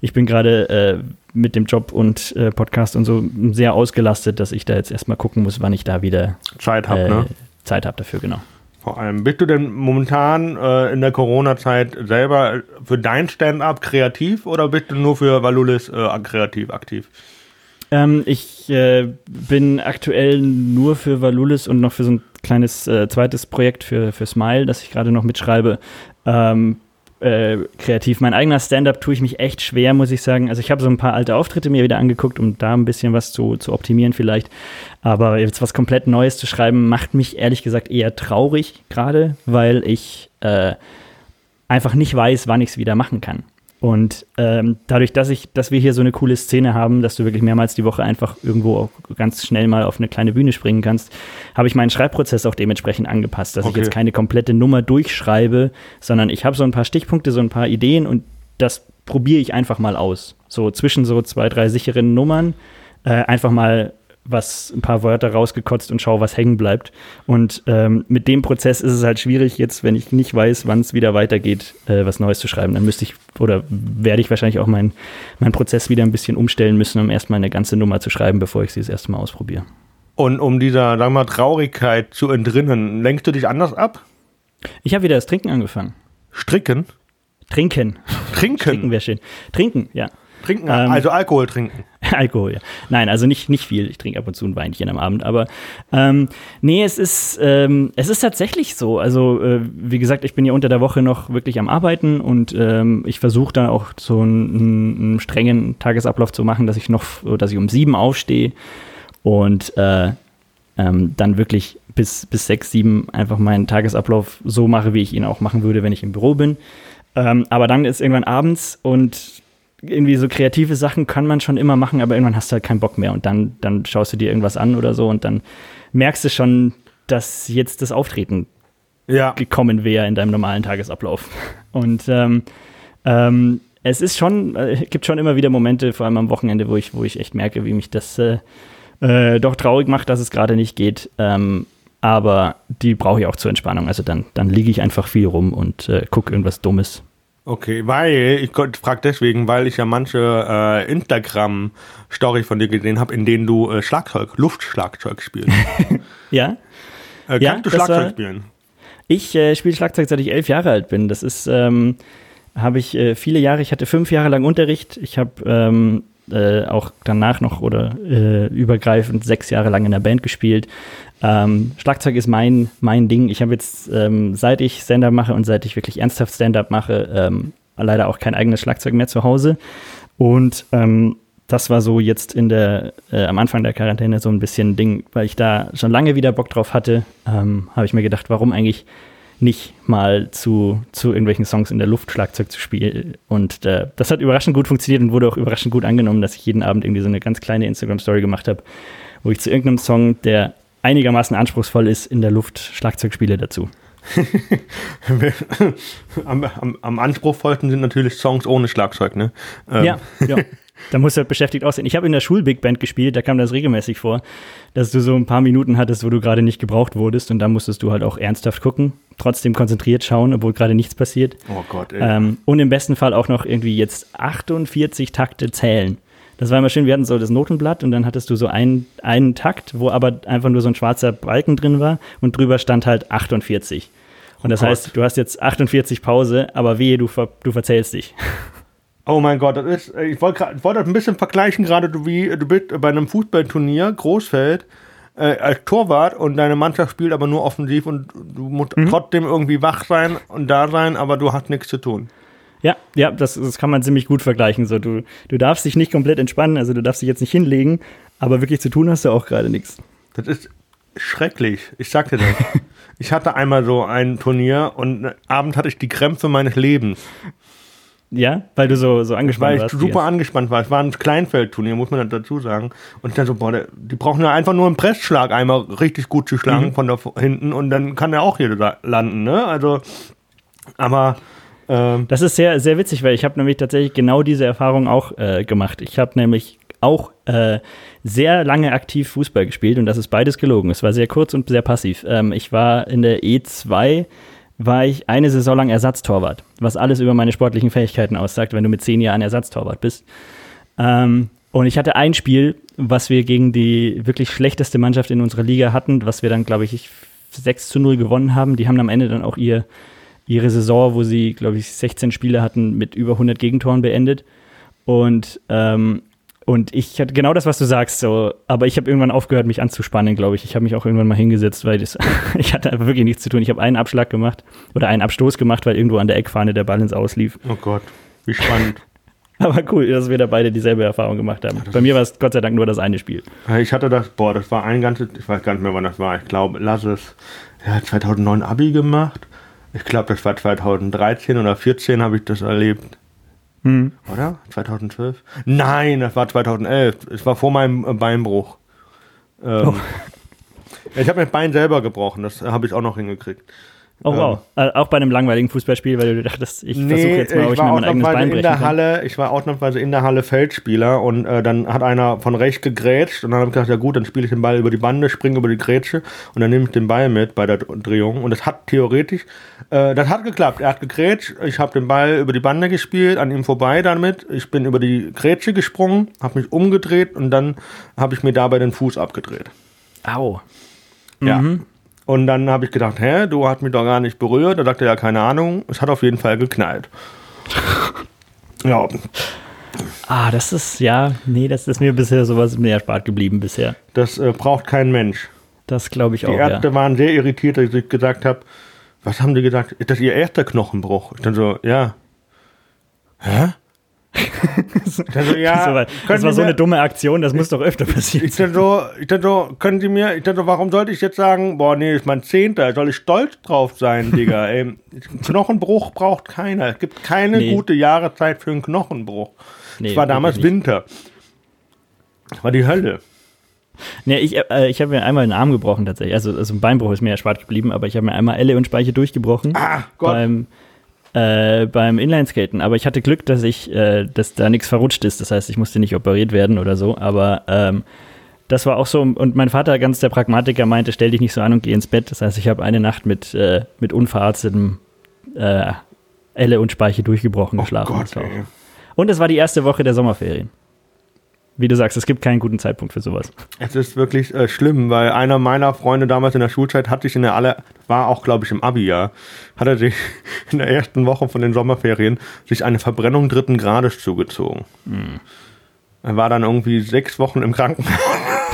ich bin gerade äh, mit dem Job und äh, Podcast und so sehr ausgelastet, dass ich da jetzt erstmal gucken muss, wann ich da wieder
Zeit hab,
äh,
ne?
Zeit habe dafür, genau.
Vor allem. Bist du denn momentan äh, in der Corona-Zeit selber für dein Stand-up kreativ oder bist du nur für Valulis äh, kreativ aktiv?
Ähm, ich äh, bin aktuell nur für Valulis und noch für so ein kleines äh, zweites Projekt für, für Smile, das ich gerade noch mitschreibe, ähm, äh, kreativ. Mein eigener Stand-up tue ich mich echt schwer, muss ich sagen. Also ich habe so ein paar alte Auftritte mir wieder angeguckt, um da ein bisschen was zu, zu optimieren vielleicht. Aber jetzt was komplett Neues zu schreiben, macht mich ehrlich gesagt eher traurig gerade, weil ich äh, einfach nicht weiß, wann ich es wieder machen kann. Und ähm, dadurch, dass ich, dass wir hier so eine coole Szene haben, dass du wirklich mehrmals die Woche einfach irgendwo auch ganz schnell mal auf eine kleine Bühne springen kannst, habe ich meinen Schreibprozess auch dementsprechend angepasst, dass okay. ich jetzt keine komplette Nummer durchschreibe, sondern ich habe so ein paar Stichpunkte, so ein paar Ideen und das probiere ich einfach mal aus. So zwischen so zwei, drei sicheren Nummern äh, einfach mal was ein paar Wörter rausgekotzt und schau, was hängen bleibt. Und ähm, mit dem Prozess ist es halt schwierig, jetzt, wenn ich nicht weiß, wann es wieder weitergeht, äh, was Neues zu schreiben. Dann müsste ich oder werde ich wahrscheinlich auch meinen mein Prozess wieder ein bisschen umstellen müssen, um erstmal eine ganze Nummer zu schreiben, bevor ich sie das erste Mal ausprobiere.
Und um dieser, sagen wir mal, Traurigkeit zu entrinnen, lenkst du dich anders ab?
Ich habe wieder das Trinken angefangen.
Stricken?
Trinken.
Trinken?
Trinken wäre schön. Trinken, ja.
Trinken, ähm, also Alkohol trinken. (laughs)
Alkohol, ja. Nein, also nicht, nicht viel. Ich trinke ab und zu ein Weinchen am Abend, aber ähm, nee, es ist, ähm, es ist tatsächlich so. Also, äh, wie gesagt, ich bin ja unter der Woche noch wirklich am Arbeiten und ähm, ich versuche da auch so einen, einen, strengen Tagesablauf zu machen, dass ich noch, dass ich um sieben aufstehe und äh, ähm, dann wirklich bis, bis sechs, sieben einfach meinen Tagesablauf so mache, wie ich ihn auch machen würde, wenn ich im Büro bin. Ähm, aber dann ist irgendwann abends und irgendwie so kreative Sachen kann man schon immer machen, aber irgendwann hast du halt keinen Bock mehr und dann, dann schaust du dir irgendwas an oder so und dann merkst du schon, dass jetzt das Auftreten ja. gekommen wäre in deinem normalen Tagesablauf. Und ähm, ähm, es ist schon, äh, gibt schon immer wieder Momente, vor allem am Wochenende, wo ich, wo ich echt merke, wie mich das äh, äh, doch traurig macht, dass es gerade nicht geht. Ähm, aber die brauche ich auch zur Entspannung. Also dann, dann liege ich einfach viel rum und äh, gucke irgendwas Dummes
Okay, weil, ich frage deswegen, weil ich ja manche äh, Instagram-Story von dir gesehen habe, in denen du äh, Schlagzeug, Luftschlagzeug spielst. (laughs)
ja?
Äh,
ja,
kannst du Schlagzeug war, spielen?
Ich äh, spiele Schlagzeug, seit ich elf Jahre alt bin. Das ist, ähm, habe ich äh, viele Jahre, ich hatte fünf Jahre lang Unterricht. Ich habe ähm, äh, auch danach noch oder übergreifend sechs Jahre lang in der Band gespielt. Ähm, Schlagzeug ist mein, mein Ding. Ich habe jetzt, ähm, seit ich Stand-up mache und seit ich wirklich ernsthaft Stand-up mache, ähm, leider auch kein eigenes Schlagzeug mehr zu Hause. Und ähm, das war so jetzt in der, äh, am Anfang der Quarantäne so ein bisschen Ding, weil ich da schon lange wieder Bock drauf hatte, ähm, habe ich mir gedacht, warum eigentlich nicht mal zu, zu irgendwelchen Songs in der Luft Schlagzeug zu spielen. Und äh, das hat überraschend gut funktioniert und wurde auch überraschend gut angenommen, dass ich jeden Abend irgendwie so eine ganz kleine Instagram-Story gemacht habe, wo ich zu irgendeinem Song, der einigermaßen anspruchsvoll ist, in der Luft Schlagzeug spiele dazu. (laughs)
am, am, am, anspruchsvollsten sind natürlich Songs ohne Schlagzeug, ne?
Ähm. Ja, ja. (laughs) Da muss halt beschäftigt aussehen. Ich habe in der Schul-Big Band gespielt, da kam das regelmäßig vor, dass du so ein paar Minuten hattest, wo du gerade nicht gebraucht wurdest und da musstest du halt auch ernsthaft gucken, trotzdem konzentriert schauen, obwohl gerade nichts passiert.
Oh Gott, ey.
Ähm, und im besten Fall auch noch irgendwie jetzt 48 Takte zählen. Das war immer schön, wir hatten so das Notenblatt und dann hattest du so einen, einen Takt, wo aber einfach nur so ein schwarzer Balken drin war und drüber stand halt 48. Und das oh heißt, du hast jetzt 48 Pause, aber wehe, du, ver du verzählst dich. (laughs)
Oh mein Gott, das ist, ich wollte wollt das ein bisschen vergleichen, gerade du, wie du bist bei einem Fußballturnier, Großfeld, äh, als Torwart und deine Mannschaft spielt aber nur offensiv und du musst mhm. trotzdem irgendwie wach sein und da sein, aber du hast nichts zu tun.
Ja, ja, das, das kann man ziemlich gut vergleichen. So, du, du darfst dich nicht komplett entspannen, also du darfst dich jetzt nicht hinlegen, aber wirklich zu tun hast du auch gerade nichts.
Das ist schrecklich. Ich sagte das. (laughs) ich hatte einmal so ein Turnier und Abend hatte ich die Krämpfe meines Lebens.
Ja, weil du so, so angespannt warst.
Weil ich super angespannt war. Es war ein Kleinfeldturnier, muss man dazu sagen. Und ich dachte so, boah, der, die brauchen ja einfach nur einen Pressschlag einmal richtig gut zu schlagen mhm. von da hinten und dann kann er auch hier landen, ne? Also, aber.
Ähm, das ist sehr, sehr witzig, weil ich habe nämlich tatsächlich genau diese Erfahrung auch äh, gemacht. Ich habe nämlich auch äh, sehr lange aktiv Fußball gespielt und das ist beides gelogen. Es war sehr kurz und sehr passiv. Ähm, ich war in der E2 war ich eine Saison lang Ersatztorwart, was alles über meine sportlichen Fähigkeiten aussagt, wenn du mit zehn Jahren Ersatztorwart bist. Ähm, und ich hatte ein Spiel, was wir gegen die wirklich schlechteste Mannschaft in unserer Liga hatten, was wir dann, glaube ich, 6 zu 0 gewonnen haben. Die haben am Ende dann auch ihr, ihre Saison, wo sie, glaube ich, 16 Spiele hatten, mit über 100 Gegentoren beendet. Und ähm, und ich hatte genau das, was du sagst, so, aber ich habe irgendwann aufgehört, mich anzuspannen, glaube ich. Ich habe mich auch irgendwann mal hingesetzt, weil das, (laughs) ich hatte einfach wirklich nichts zu tun. Ich habe einen Abschlag gemacht oder einen Abstoß gemacht, weil irgendwo an der Eckfahne der Ball ins Auslief.
Oh Gott, wie spannend. (laughs)
aber cool, dass wir da beide dieselbe Erfahrung gemacht haben. Bei mir war es Gott sei Dank nur das eine Spiel.
Ich hatte das, boah, das war ein ganzes, ich weiß gar nicht mehr, wann das war. Ich glaube, lass es, ja, 2009 Abi gemacht. Ich glaube, das war 2013 oder 2014 habe ich das erlebt.
Hm.
Oder? 2012? Nein, das war 2011. Es war vor meinem äh, Beinbruch. Ähm,
Oh. (laughs)
Ich habe mein Bein selber gebrochen, das habe ich auch noch hingekriegt.
Oh wow. Äh, auch bei einem langweiligen Fußballspiel, weil du dachtest, ich versuche
Nee,
jetzt mal, ob
ich
ich mir mein eigenes Bein
in
brechen
der
kann.
Halle, ich war ausnahmsweise in der Halle Feldspieler und äh, dann hat einer von rechts gegrätscht und dann habe ich gedacht, ja gut, dann spiele ich den Ball über die Bande, springe über die Grätsche und dann nehme ich den Ball mit bei der Drehung und das hat theoretisch, äh, das hat geklappt. Er hat gegrätscht, ich habe den Ball über die Bande gespielt, an ihm vorbei damit, ich bin über die Grätsche gesprungen, habe mich umgedreht und dann habe ich mir dabei den Fuß abgedreht.
Au.
Ja.
Mhm.
Und dann habe ich gedacht, hä, du hast mich doch gar nicht berührt. Da sagte er, ja, keine Ahnung. Es hat auf jeden Fall geknallt. (laughs) ja,
Ah, das ist, ja, nee, das ist mir bisher sowas mehr erspart geblieben bisher.
das äh, braucht kein Mensch.
Das glaube ich
Die
auch, ja.
Ärzte waren sehr irritiert, als ich gesagt habe, was haben die gesagt? Ist das ihr erster Knochenbruch? Ich dann so, ja. Hä? (laughs) ich dann so, ja.
weil-
können
das war so eine dumme Aktion, das muss doch öfter passieren.
Ich dann so, ich dann so, können Sie mir, ich dann so, warum sollte ich jetzt sagen, boah, nee, ist mein Zehnter, soll ich stolz drauf sein, Digga, (laughs) ey. Knochenbruch braucht keiner. Es gibt keine
Nee.
gute Jahreszeit für einen Knochenbruch.
Nee,
es war damals Winter. Das war die Hölle.
Nee, ich, äh, ich habe mir einmal einen Arm gebrochen tatsächlich. Also, also ein Beinbruch ist mir erspart geblieben, aber ich habe mir einmal Elle und Speiche durchgebrochen.
Ah, Gott.
beim, äh, beim Inlineskaten. Aber ich hatte Glück, dass ich, äh, dass da nichts verrutscht ist. Das heißt, ich musste nicht operiert werden oder so. Aber ähm, das war auch so. Und mein Vater, ganz der Pragmatiker, meinte, stell dich nicht so an und geh ins Bett. Das heißt, ich habe eine Nacht mit, äh, mit unverarztetem äh, Elle und Speiche durchgebrochen geschlafen.
Gott.
Und es war die erste Woche der Sommerferien. Wie du sagst, es gibt keinen guten Zeitpunkt für sowas.
Es ist wirklich äh, schlimm, weil einer meiner Freunde damals in der Schulzeit hat sich in der aller, war auch glaube ich im Abi-Jahr, hat er sich (laughs) in der ersten Woche von den Sommerferien sich eine Verbrennung dritten Grades zugezogen. Er war dann irgendwie sechs Wochen im Krankenhaus.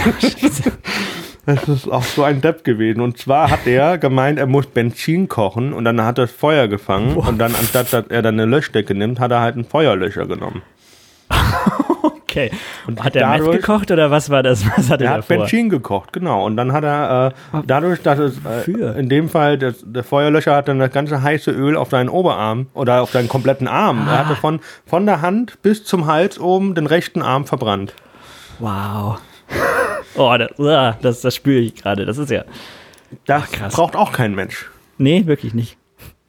(laughs) Das ist auch so ein Depp gewesen. Und zwar hat er gemeint, er muss Benzin kochen und dann hat er Feuer gefangen. Und dann, anstatt dass er dann eine Löschdecke nimmt, hat er halt einen Feuerlöscher genommen.
Okay.
Und
hat er Meth gekocht oder was war das? (laughs) Was hat er,
Er hat
davor?
Benzin gekocht, genau. Und dann hat er, äh, dadurch, dass es äh, in dem Fall, das, der Feuerlöscher hat dann das ganze heiße Öl auf seinen Oberarm oder auf seinen kompletten Arm. Er hatte von, von der Hand bis zum Hals oben den rechten Arm verbrannt.
Wow. (laughs) Oh, das, uah, das, das spüre ich gerade. Das ist ja.
Das
krass.
braucht auch kein Mensch.
Nee, wirklich nicht.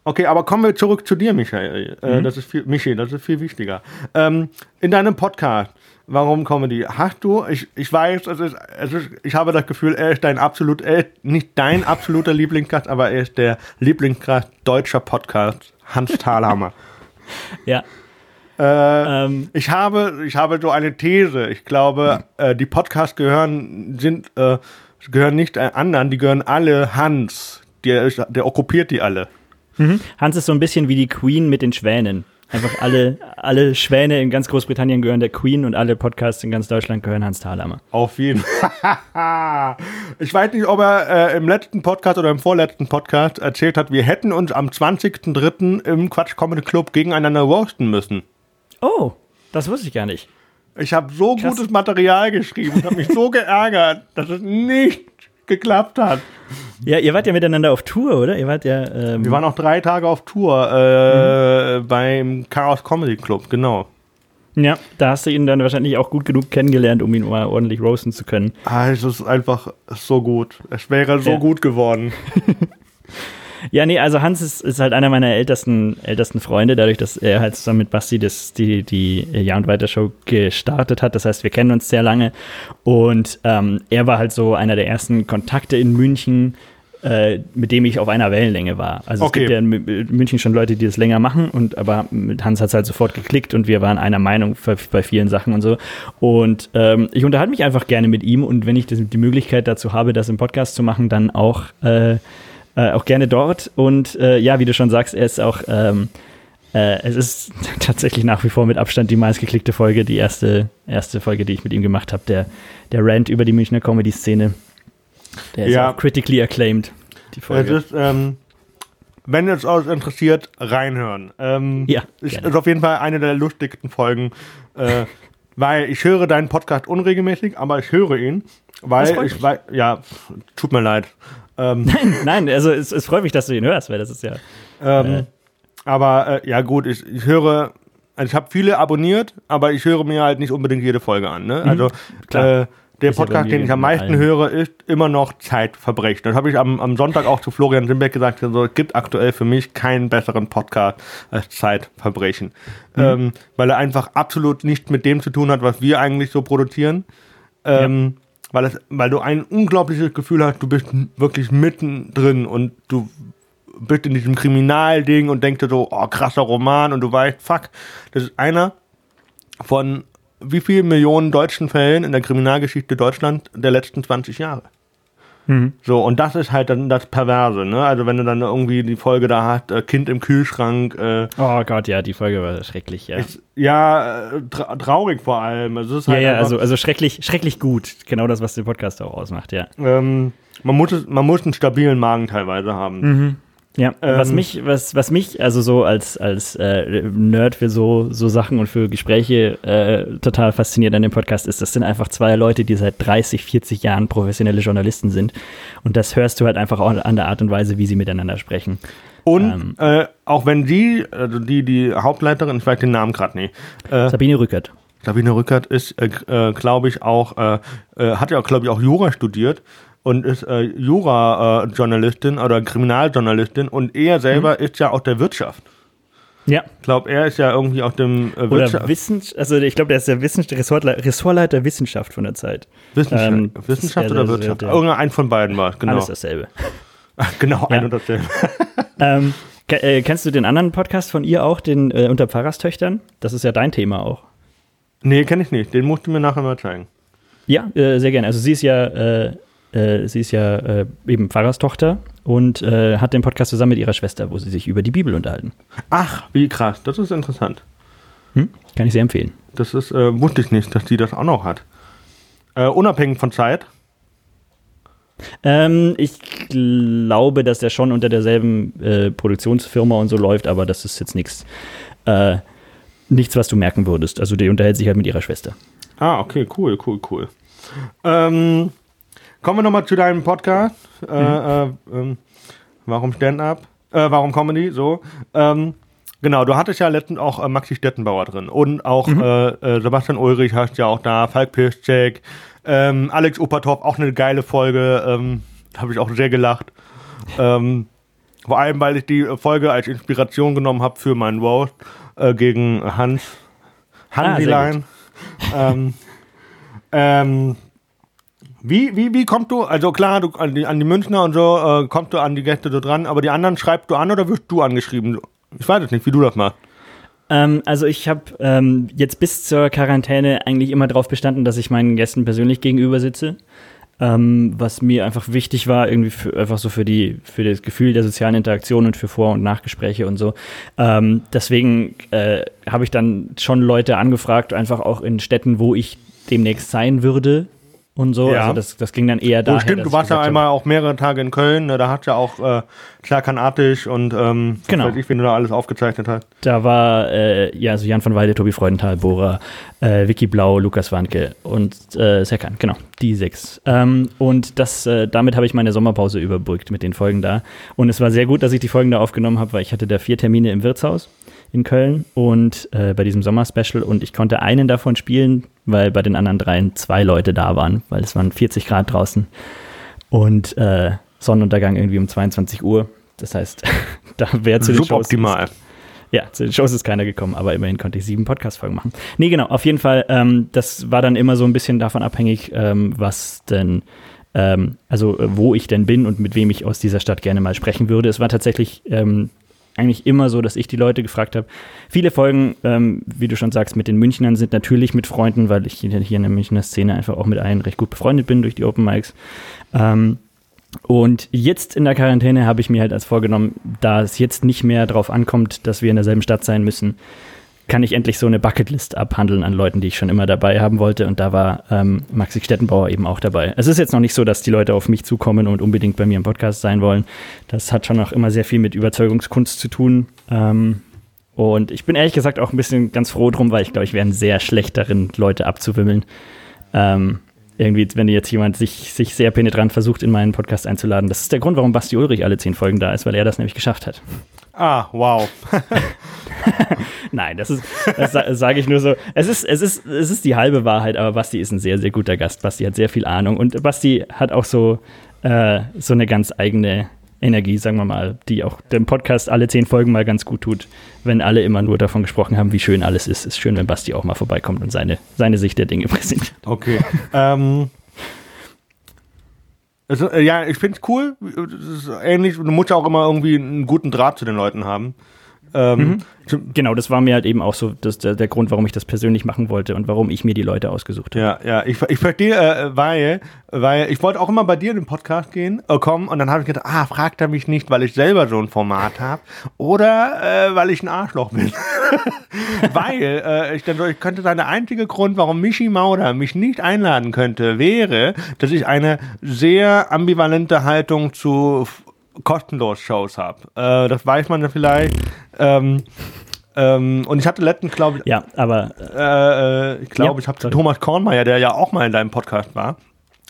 Okay, aber kommen wir zurück zu dir, Michael.
Mhm.
Äh, das ist viel, Michi, das ist viel wichtiger. Ähm, in deinem Podcast, warum Comedy, hast du, ich, ich weiß, es ist, es ist, ich habe das Gefühl, er ist dein absolut, er ist nicht dein absoluter (laughs) Lieblingsgast, aber er ist der Lieblingsgast deutscher Podcast, Hans Thalhammer. (laughs)
Ja.
äh,
Ähm,
ich habe, ich habe so eine These. Ich glaube, äh, die Podcasts gehören, sind, äh, gehören nicht äh, anderen, die gehören alle Hans. Der, der okkupiert die alle.
Hans ist so ein bisschen wie die Queen mit den Schwänen. Einfach alle, alle Schwäne in ganz Großbritannien gehören der Queen und alle Podcasts in ganz Deutschland gehören Hans Thalhammer.
Auf jeden Fall. (laughs) ich weiß nicht, ob er äh, im letzten Podcast oder im vorletzten Podcast erzählt hat, wir hätten uns am 20.03. im Quatsch Comedy Club gegeneinander roasten müssen.
Oh, das wusste ich gar nicht.
Ich habe so
Krass.
gutes Material geschrieben und habe mich so geärgert, dass es nicht geklappt hat.
Ja, ihr wart ja miteinander auf Tour, oder? Ihr wart ja. Ähm,
Wir waren auch drei Tage auf Tour äh, beim Chaos Comedy Club, genau.
ja, da hast du ihn dann wahrscheinlich auch gut genug kennengelernt, um ihn mal ordentlich roasten zu können.
Ah, es ist einfach so gut. Es wäre so
Ja.
gut geworden. (laughs)
Ja, nee, also Hans ist, ist halt einer meiner ältesten, ältesten Freunde, dadurch, dass er halt zusammen mit Basti das, die, die Ja und Weiter Show gestartet hat. Das heißt, wir kennen uns sehr lange. Und ähm, er war halt so einer der ersten Kontakte in München, äh, mit dem ich auf einer Wellenlänge war. Also
Okay.
es gibt ja in Mü- München schon Leute, die das länger machen, und aber mit Hans hat es halt sofort geklickt und wir waren einer Meinung bei vielen Sachen und so. Und ähm, ich unterhalte mich einfach gerne mit ihm und wenn ich das, die Möglichkeit dazu habe, das im Podcast zu machen, dann auch, äh, äh, auch gerne dort. Und äh, ja, wie du schon sagst, er ist auch ähm, Äh, es ist (laughs) tatsächlich nach wie vor mit Abstand die meistgeklickte Folge, die erste, erste Folge, die ich mit ihm gemacht habe, der, der Rant über die Münchner Comedy-Szene. Der ist
Ja.
auch critically acclaimed, die
Es
Folge.
ist, ähm, wenn es euch interessiert, reinhören. Ähm,
Ja,
Ist, ist auf jeden Fall eine der lustigsten Folgen, äh, (laughs) weil ich höre deinen Podcast unregelmäßig, aber ich höre ihn, weil ich weiß, ja, tut mir leid. Ähm, (laughs)
Nein, also es, es freut mich, dass du ihn hörst, weil das ist ja.
ähm,
Äh.
Aber äh, ja gut, ich, ich höre, also ich habe viele abonniert, aber ich höre mir halt nicht unbedingt jede Folge an. Ne? Also
Mhm. klar.
äh, der
Ist ja
Podcast, den ich am meisten
allen.
höre, ist immer noch Zeitverbrechen. Das habe ich am, am Sonntag auch zu Florian Simbeck gesagt. Also, es gibt aktuell für mich keinen besseren Podcast als Zeitverbrechen.
Mhm.
Ähm, weil er einfach absolut nichts mit dem zu tun hat, was wir eigentlich so produzieren. Ähm, weil, es, weil du ein unglaubliches Gefühl hast, du bist wirklich mittendrin und du bist in diesem Kriminalding und denkst dir so, oh, krasser Roman und du weißt, fuck, das ist einer von wie vielen Millionen deutschen Fällen in der Kriminalgeschichte Deutschland der letzten 20 Jahre.
Mhm.
So, und das ist halt dann das Perverse, ne? Also wenn du dann irgendwie die Folge da hast, äh, Kind im Kühlschrank, äh,
Oh Gott, ja, die Folge war schrecklich, ja.
ist, ja, äh, tra traurig vor allem. Also, es ist
Ja,
halt
ja,
einfach-
also, also schrecklich, schrecklich gut. Genau das, was den Podcast auch ausmacht, ja.
ähm, man, muss man muss einen stabilen Magen teilweise haben.
Mhm. Ja, was
Ähm,
mich, was, was mich also so als, als äh, Nerd für so, so Sachen und für Gespräche äh, total fasziniert an dem Podcast ist, das sind einfach zwei Leute, die seit 30, 40 Jahren professionelle Journalisten sind. Und das hörst du halt einfach auch an der Art und Weise, wie sie miteinander sprechen.
Und äh, auch wenn die, also die, die Hauptleiterin, ich weiß den Namen gerade nicht, äh,
Sabine Rückert.
Sabine Rückert ist, äh, äh, glaube ich, auch, äh, äh, hat ja, glaube ich, auch Jura studiert und ist äh, Jura-Journalistin oder Kriminaljournalistin und er selber ist ja aus der Wirtschaft.
Ja,
Ich glaube, er ist ja irgendwie aus dem äh,
oder
Wirtschaft,
Wissenschaft, also ich glaube, der ist der Wissenschaft, Ressortle Ressortleiter Wissenschaft von der Zeit.
Wissenschaft,
ähm,
Wissenschaft oder
der-
Wirtschaft.
der-
Irgendein von beiden war es, genau.
Alles dasselbe. (laughs)
genau,
Ja.
ein und dasselbe. (laughs)
ähm, äh, kennst du den anderen Podcast von ihr auch, den äh, Unter Pfarrerstöchtern? Das ist ja dein Thema auch.
Nee, kenne ich nicht. Den musst du mir nachher mal zeigen.
Ja, äh, sehr gerne. Also sie ist ja, äh, sie ist ja äh, eben Pfarrerstochter und äh, hat den Podcast zusammen mit ihrer Schwester, wo sie sich über die Bibel unterhalten.
Ach, wie krass. Das ist interessant.
Hm? Kann ich sehr empfehlen.
Das ist, äh, wusste ich nicht, dass die das auch noch hat. Äh, unabhängig von Zeit.
Ähm, ich glaube, dass der schon unter derselben Produktionsfirma und so läuft, aber das ist jetzt nichts, nichts, was du merken würdest. Also die unterhält sich halt mit ihrer Schwester.
Ah, okay, cool, cool, cool. Ähm, kommen wir nochmal zu deinem Podcast. Äh, äh, ähm, warum Stand-up? Äh, warum Comedy? So. Ähm, genau, du hattest ja letztens auch äh, Maxi Stettenbauer drin und auch äh, äh, Sebastian Ulrich hast ja auch da, Falk Pirszek, ähm, Alex Opatov, auch eine geile Folge. Ähm, Habe ich auch sehr gelacht. Ähm, vor allem, weil ich die Folge als Inspiration genommen habe für meinen äh, gegen Hans.
Ah, sehr
Hansilein. ähm, ähm, wie, wie, wie kommst du, also klar, du, an, die, an die Münchner und so äh, kommst du an die Gäste so dran, aber die anderen schreibst du an oder wirst du angeschrieben? Ich weiß es nicht, wie du das machst.
Ähm, also ich habe ähm, jetzt bis zur Quarantäne eigentlich immer darauf bestanden, dass ich meinen Gästen persönlich gegenüber sitze. Ähm, was mir einfach wichtig war, irgendwie für, einfach so für die, für das Gefühl der sozialen Interaktion und für Vor- und Nachgespräche und so. Ähm, deswegen äh, habe ich dann schon Leute angefragt, einfach auch in Städten, wo ich demnächst sein würde und so.
Ja.
Also das, das ging dann eher
Oh,
daher,
stimmt, du warst ja einmal auch mehrere Tage in Köln, ne, da hat ja auch äh, Clarkan Artig und ähm,
Genau.
weiß ich, wen du da alles aufgezeichnet hast.
Da war äh, ja also Jan von Weide, Tobi Freudenthal, Bora, äh, Vicky Blau, Lukas Warnke und äh, Serkan, genau, die sechs. Ähm, und das, äh, damit habe ich meine Sommerpause überbrückt mit den Folgen da. Und es war sehr gut, dass ich die Folgen da aufgenommen habe, weil ich hatte da vier Termine im Wirtshaus in Köln und äh, bei diesem Sommerspecial und ich konnte einen davon spielen, weil bei den anderen dreien zwei Leute da waren, weil es waren 40 Grad draußen und äh, Sonnenuntergang irgendwie um 22 Uhr. Das heißt, (laughs) da wäre zu den Shows
Suboptimal.
ja, zu den Shows ist keiner gekommen, aber immerhin konnte ich sieben Podcast-Folgen machen. Nee, genau, auf jeden Fall, ähm, das war dann immer so ein bisschen davon abhängig, ähm, was denn, ähm, also äh, wo ich denn bin und mit wem ich aus dieser Stadt gerne mal sprechen würde. Es war tatsächlich ähm, eigentlich immer so, dass ich die Leute gefragt habe. Viele Folgen, ähm, wie du schon sagst, mit den Münchnern sind natürlich mit Freunden, weil ich hier in der Münchner Szene einfach auch mit allen recht gut befreundet bin durch die Open Mics. Ähm, Und jetzt in der Quarantäne habe ich mir halt als vorgenommen, da es jetzt nicht mehr darauf ankommt, dass wir in derselben Stadt sein müssen, kann ich endlich so eine Bucketlist abhandeln an Leuten, die ich schon immer dabei haben wollte. Und da war ähm, Maxi Stettenbauer eben auch dabei. Es ist jetzt noch nicht so, dass die Leute auf mich zukommen und unbedingt bei mir im Podcast sein wollen. Das hat schon auch immer sehr viel mit Überzeugungskunst zu tun. Ähm, und ich bin ehrlich gesagt auch ein bisschen ganz froh drum, weil ich glaube, ich wäre sehr schlecht darin, Leute abzuwimmeln. Ähm, irgendwie, wenn jetzt jemand sich, sich sehr penetrant versucht, in meinen Podcast einzuladen. Das ist der Grund, warum Basti Ulrich alle zehn Folgen da ist, weil er das nämlich geschafft hat.
Ah, wow. (laughs)
Nein, das ist, das sage ich nur so. Es ist, es ist, es ist die halbe Wahrheit, aber Basti ist ein sehr, sehr guter Gast. Basti hat sehr viel Ahnung und Basti hat auch so, äh, so eine ganz eigene Energie, sagen wir mal, die auch dem Podcast alle zehn Folgen mal ganz gut tut, wenn alle immer nur davon gesprochen haben, wie schön alles ist. Ist schön, wenn Basti auch mal vorbeikommt und seine, seine Sicht der Dinge (laughs) präsentiert.
Okay. ähm, also, ja, ich finde es cool. Ähnlich. Du musst ja auch immer irgendwie einen guten Draht zu den Leuten haben.
Ähm, mhm. Genau, das war mir halt eben auch so das, der, der, Grund, warum ich das persönlich machen wollte und warum ich mir die Leute ausgesucht habe.
Ja, ja, ich, ich verstehe, äh, weil, weil ich wollte auch immer bei dir in den Podcast gehen, äh, kommen und dann habe ich gedacht, ah, fragt er mich nicht, weil ich selber so ein Format habe oder äh, weil ich ein Arschloch bin. (laughs) weil äh, ich, dann, ich könnte sein, der einzige Grund, warum Michi Mauder mich nicht einladen könnte, wäre, dass ich eine sehr ambivalente Haltung zu kostenlos Shows habe. Äh, das weiß man ja vielleicht. Ähm, ähm, und ich hatte letztens, glaube ich,
ja, aber
äh, äh, ich glaube, ja, ich habe zu Thomas Kornmeier, der ja auch mal in deinem Podcast war,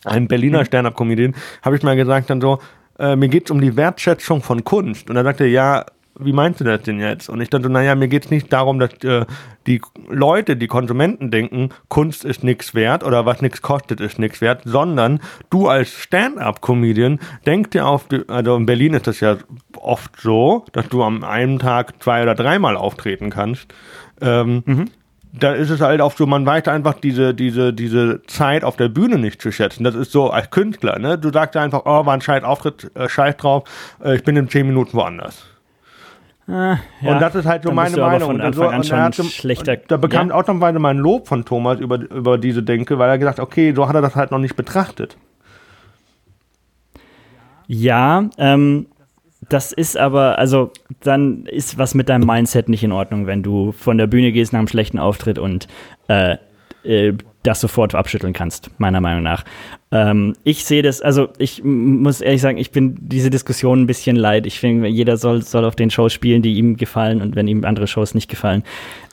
ein Berliner mhm. Stand-up-Comedian, habe ich mal gesagt dann so, äh, mir geht es um die Wertschätzung von Kunst. Und er sagte, ja, wie meinst du das denn jetzt? Und ich dachte, naja, mir geht es nicht darum, dass äh, die Leute, die Konsumenten denken, Kunst ist nichts wert oder was nichts kostet, ist nichts wert, sondern du als Stand-up-Comedian denkst dir auf, die, also in Berlin ist das ja oft so, dass du am einen Tag zwei oder dreimal auftreten kannst. Ähm, mhm. Da ist es halt auch so, man weiß einfach diese, diese, diese Zeit auf der Bühne nicht zu schätzen. Das ist so als Künstler, ne? Du sagst einfach, oh, war ein scheiß Auftritt, äh, scheiß drauf, äh, ich bin in zehn Minuten woanders. Ah, ja. Und das ist halt so meine Meinung.
Von Anfang an schon hatte, schlechter.
Da bekam ja. ausnahmsweise mal ein Lob von Thomas über, über diese Denke, weil er gesagt okay, so hat er das halt noch nicht betrachtet.
Ja, ähm, das ist aber, also dann ist was mit deinem Mindset nicht in Ordnung, wenn du von der Bühne gehst nach einem schlechten Auftritt und äh, äh, das sofort abschütteln kannst, meiner Meinung nach. Ähm, ich sehe das, also ich muss ehrlich sagen, ich bin diese Diskussion ein bisschen leid. Ich finde, jeder soll, soll auf den Shows spielen, die ihm gefallen und wenn ihm andere Shows nicht gefallen.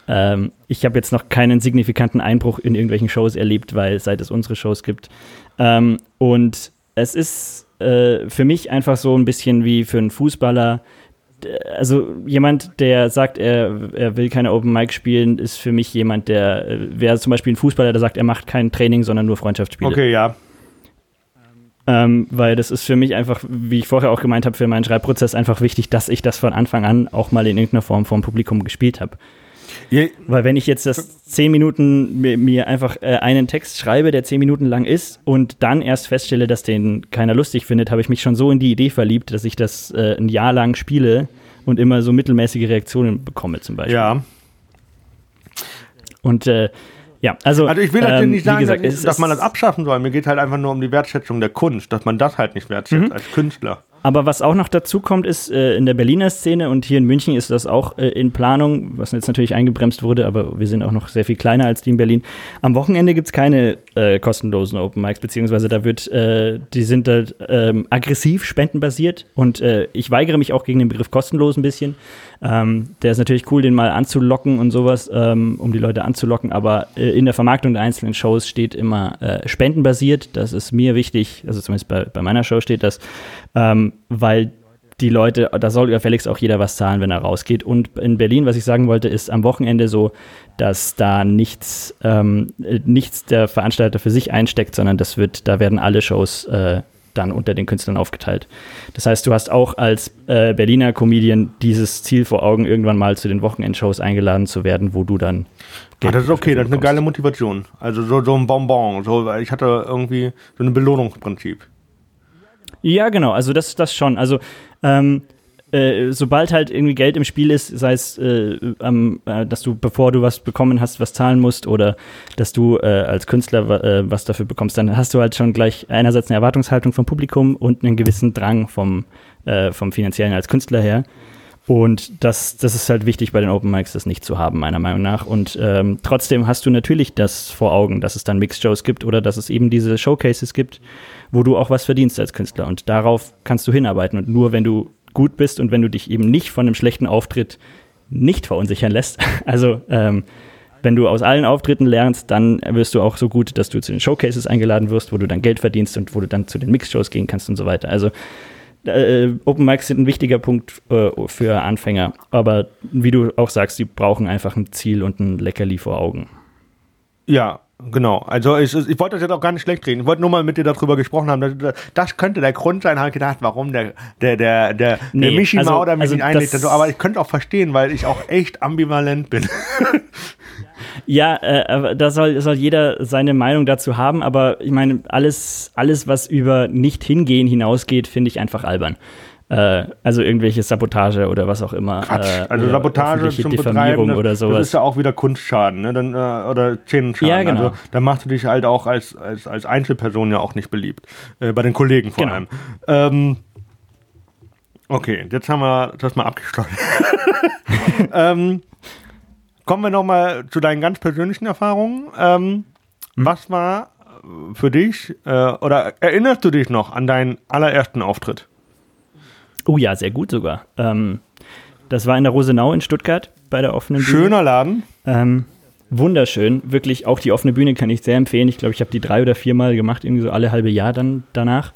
Ähm, ich habe jetzt noch keinen signifikanten Einbruch in irgendwelchen Shows erlebt, weil seit es unsere Shows gibt. Ähm, und es ist äh, für mich einfach so ein bisschen wie für einen Fußballer, also jemand, der sagt, er, er will keine Open Mic spielen, ist für mich jemand, der äh, wäre zum Beispiel ein Fußballer, der sagt, er macht kein Training, sondern nur Freundschaftsspiele.
Okay, ja.
Ähm, weil das ist für mich einfach, wie ich vorher auch gemeint habe, für meinen Schreibprozess einfach wichtig, dass ich das von Anfang an auch mal in irgendeiner Form vom Publikum gespielt habe. Weil wenn ich jetzt das zehn Minuten mir, mir einfach äh, einen Text schreibe, der zehn Minuten lang ist und dann erst feststelle, dass den keiner lustig findet, habe ich mich schon so in die Idee verliebt, dass ich das äh, ein Jahr lang spiele und immer so mittelmäßige Reaktionen bekomme zum Beispiel.
Ja.
Und äh, ja, also.
Also ich will natürlich ähm, nicht sagen, gesagt, dass, dass man das abschaffen soll. Mir geht halt einfach nur um die Wertschätzung der Kunst, dass man das halt nicht wertschätzt mhm. als Künstler.
Aber was auch noch dazu kommt, ist äh, in der Berliner Szene und hier in München ist das auch äh, in Planung, was jetzt natürlich eingebremst wurde, aber wir sind auch noch sehr viel kleiner als die in Berlin. Am Wochenende gibt es keine äh, kostenlosen Open Mics, beziehungsweise da wird, äh, die sind da ähm, aggressiv spendenbasiert und äh, ich weigere mich auch gegen den Begriff kostenlos ein bisschen. Ähm, der ist natürlich cool, den mal anzulocken und sowas, ähm, um die Leute anzulocken, aber äh, in der Vermarktung der einzelnen Shows steht immer spendenbasiert. Das ist mir wichtig, also zumindest bei, bei meiner Show steht das ähm, weil die Leute, da soll Felix auch jeder was zahlen, wenn er rausgeht. Und in Berlin, was ich sagen wollte, ist am Wochenende so, dass da nichts, ähm, nichts der Veranstalter für sich einsteckt, sondern das wird, da werden alle Shows äh, dann unter den Künstlern aufgeteilt. Das heißt, du hast auch als äh, Berliner Comedian dieses Ziel vor Augen, irgendwann mal zu den Wochenendshows eingeladen zu werden, wo du dann.
Ah, das ist okay, das ist eine geile Motivation. Also so, so ein Bonbon. So, ich hatte irgendwie so ein Belohnungsprinzip.
Ja, genau, also das, das schon. Also ähm, äh, sobald halt irgendwie Geld im Spiel ist, sei es, äh, ähm, äh, dass du, bevor du was bekommen hast, was zahlen musst oder dass du äh, als Künstler äh, was dafür bekommst, dann hast du halt schon gleich einerseits eine Erwartungshaltung vom Publikum und einen gewissen Drang vom, äh, vom finanziellen als Künstler her. Und das, das ist halt wichtig bei den Open Mics, das nicht zu haben, meiner Meinung nach. Und ähm, trotzdem hast du natürlich das vor Augen, dass es dann Mixed-Shows gibt oder dass es eben diese Showcases gibt, wo du auch was verdienst als Künstler. Und darauf kannst du hinarbeiten. Und nur wenn du gut bist und wenn du dich eben nicht von einem schlechten Auftritt nicht verunsichern lässt, (laughs) also ähm, wenn du aus allen Auftritten lernst, dann wirst du auch so gut, dass du zu den Showcases eingeladen wirst, wo du dann Geld verdienst und wo du dann zu den Mixshows gehen kannst und so weiter. Also äh, Open Mics sind ein wichtiger Punkt äh, für Anfänger. Aber wie du auch sagst, die brauchen einfach ein Ziel und ein Leckerli vor Augen.
Ja, Genau, also ich, ich wollte das jetzt auch gar nicht schlecht reden. Ich wollte nur mal mit dir darüber gesprochen haben. Das, das könnte der Grund sein, habe ich gedacht, warum der, der, der, der, nee, der Michi also, Mauder mich also einlegt. Also, aber ich könnte auch verstehen, weil ich auch echt ambivalent bin. (laughs)
Ja, äh, da soll, soll jeder seine Meinung dazu haben, aber ich meine, alles, alles was über nicht hingehen hinausgeht, finde ich einfach albern. Äh, also irgendwelche Sabotage oder was auch immer.
Quatsch. Äh, also Sabotage zum Diffamierung Betreiben, oder sowas. Das ist ja auch wieder Kunstschaden, ne? Dann, äh, oder Zähnenschaden. Ja, genau. Also da machst du dich halt auch als, als, als Einzelperson ja auch nicht beliebt. Äh, bei den Kollegen vor genau. allem. Ähm, okay, jetzt haben wir das mal abgeschlossen. (laughs) ähm, kommen wir nochmal zu deinen ganz persönlichen Erfahrungen. Ähm, mhm. Was war für dich, äh, oder erinnerst du dich noch an deinen allerersten Auftritt?
Oh ja, sehr gut sogar. Ähm, das war in der Rosenau in Stuttgart bei der offenen
Bühne. Schöner Laden.
Ähm, wunderschön. Wirklich, auch die offene Bühne kann ich sehr empfehlen. Ich glaube, ich habe die drei oder viermal gemacht, irgendwie so alle halbe Jahr dann danach.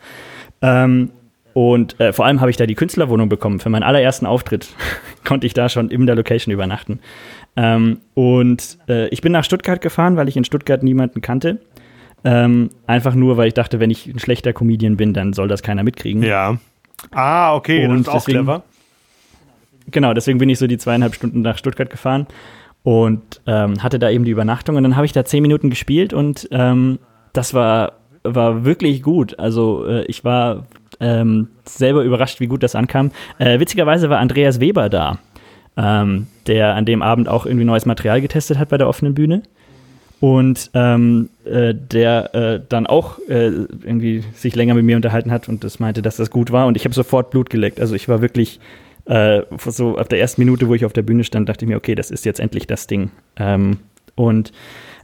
Ähm, und äh, vor allem habe ich da die Künstlerwohnung bekommen. Für meinen allerersten Auftritt (laughs) konnte ich da schon in der Location übernachten. Ähm, und äh, ich bin nach Stuttgart gefahren, weil ich in Stuttgart niemanden kannte. Ähm, einfach nur, weil ich dachte, wenn ich ein schlechter Comedian bin, dann soll das keiner mitkriegen.
Ja. Ah, okay, und das ist auch deswegen, clever.
Genau, deswegen bin ich so die zweieinhalb Stunden nach Stuttgart gefahren und ähm, hatte da eben die Übernachtung. Und dann habe ich da zehn Minuten gespielt und ähm, das war, war wirklich gut. Also äh, ich war ähm, selber überrascht, wie gut das ankam. Äh, witzigerweise war Andreas Weber da ähm, der an dem Abend auch irgendwie neues Material getestet hat bei der offenen Bühne. Und ähm, äh, der äh, dann auch äh, irgendwie sich länger mit mir unterhalten hat und das meinte, dass das gut war. Und ich habe sofort Blut geleckt. Also ich war wirklich äh, so auf der ersten Minute, wo ich auf der Bühne stand, dachte ich mir, okay, das ist jetzt endlich das Ding. Ähm, und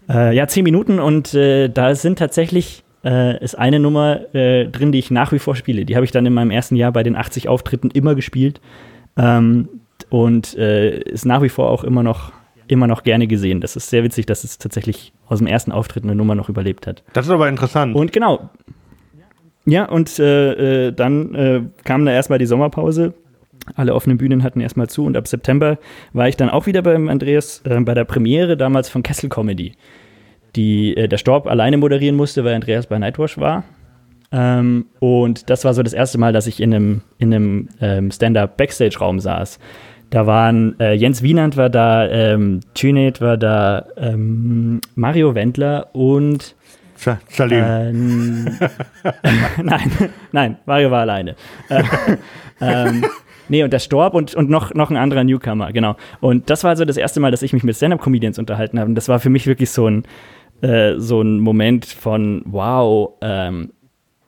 äh, ja, zehn Minuten und äh, da sind tatsächlich ist eine Nummer drin, die ich nach wie vor spiele. Die habe ich dann in meinem ersten Jahr bei den 80 Auftritten immer gespielt. Ähm, und ist nach wie vor auch immer noch immer noch gerne gesehen. Das ist sehr witzig, dass es tatsächlich aus dem ersten Auftritt eine Nummer noch überlebt hat.
Das ist aber interessant.
Und genau. Ja, und äh, äh, dann äh, kam da erstmal die Sommerpause. Alle offenen Bühnen hatten erstmal zu und ab September war ich dann auch wieder beim Andreas äh, bei der Premiere damals von Kessel Comedy, die äh, der Storb alleine moderieren musste, weil Andreas bei Nightwash war. Ähm, und das war so das erste Mal, dass ich in einem, in einem ähm, Stand-up-Backstage-Raum saß. Da waren äh, Jens Wienand war da, ähm, Tünet war da, ähm, Mario Wendler und
Salim.
Äh, (laughs) nein, nein, Mario war alleine. Äh, (laughs) ähm, nee, und der Storb und, und noch, noch ein anderer Newcomer, genau. Und das war also das erste Mal, dass ich mich mit Stand-Up-Comedians unterhalten habe. Und das war für mich wirklich so ein, äh, so ein Moment von, wow, ähm,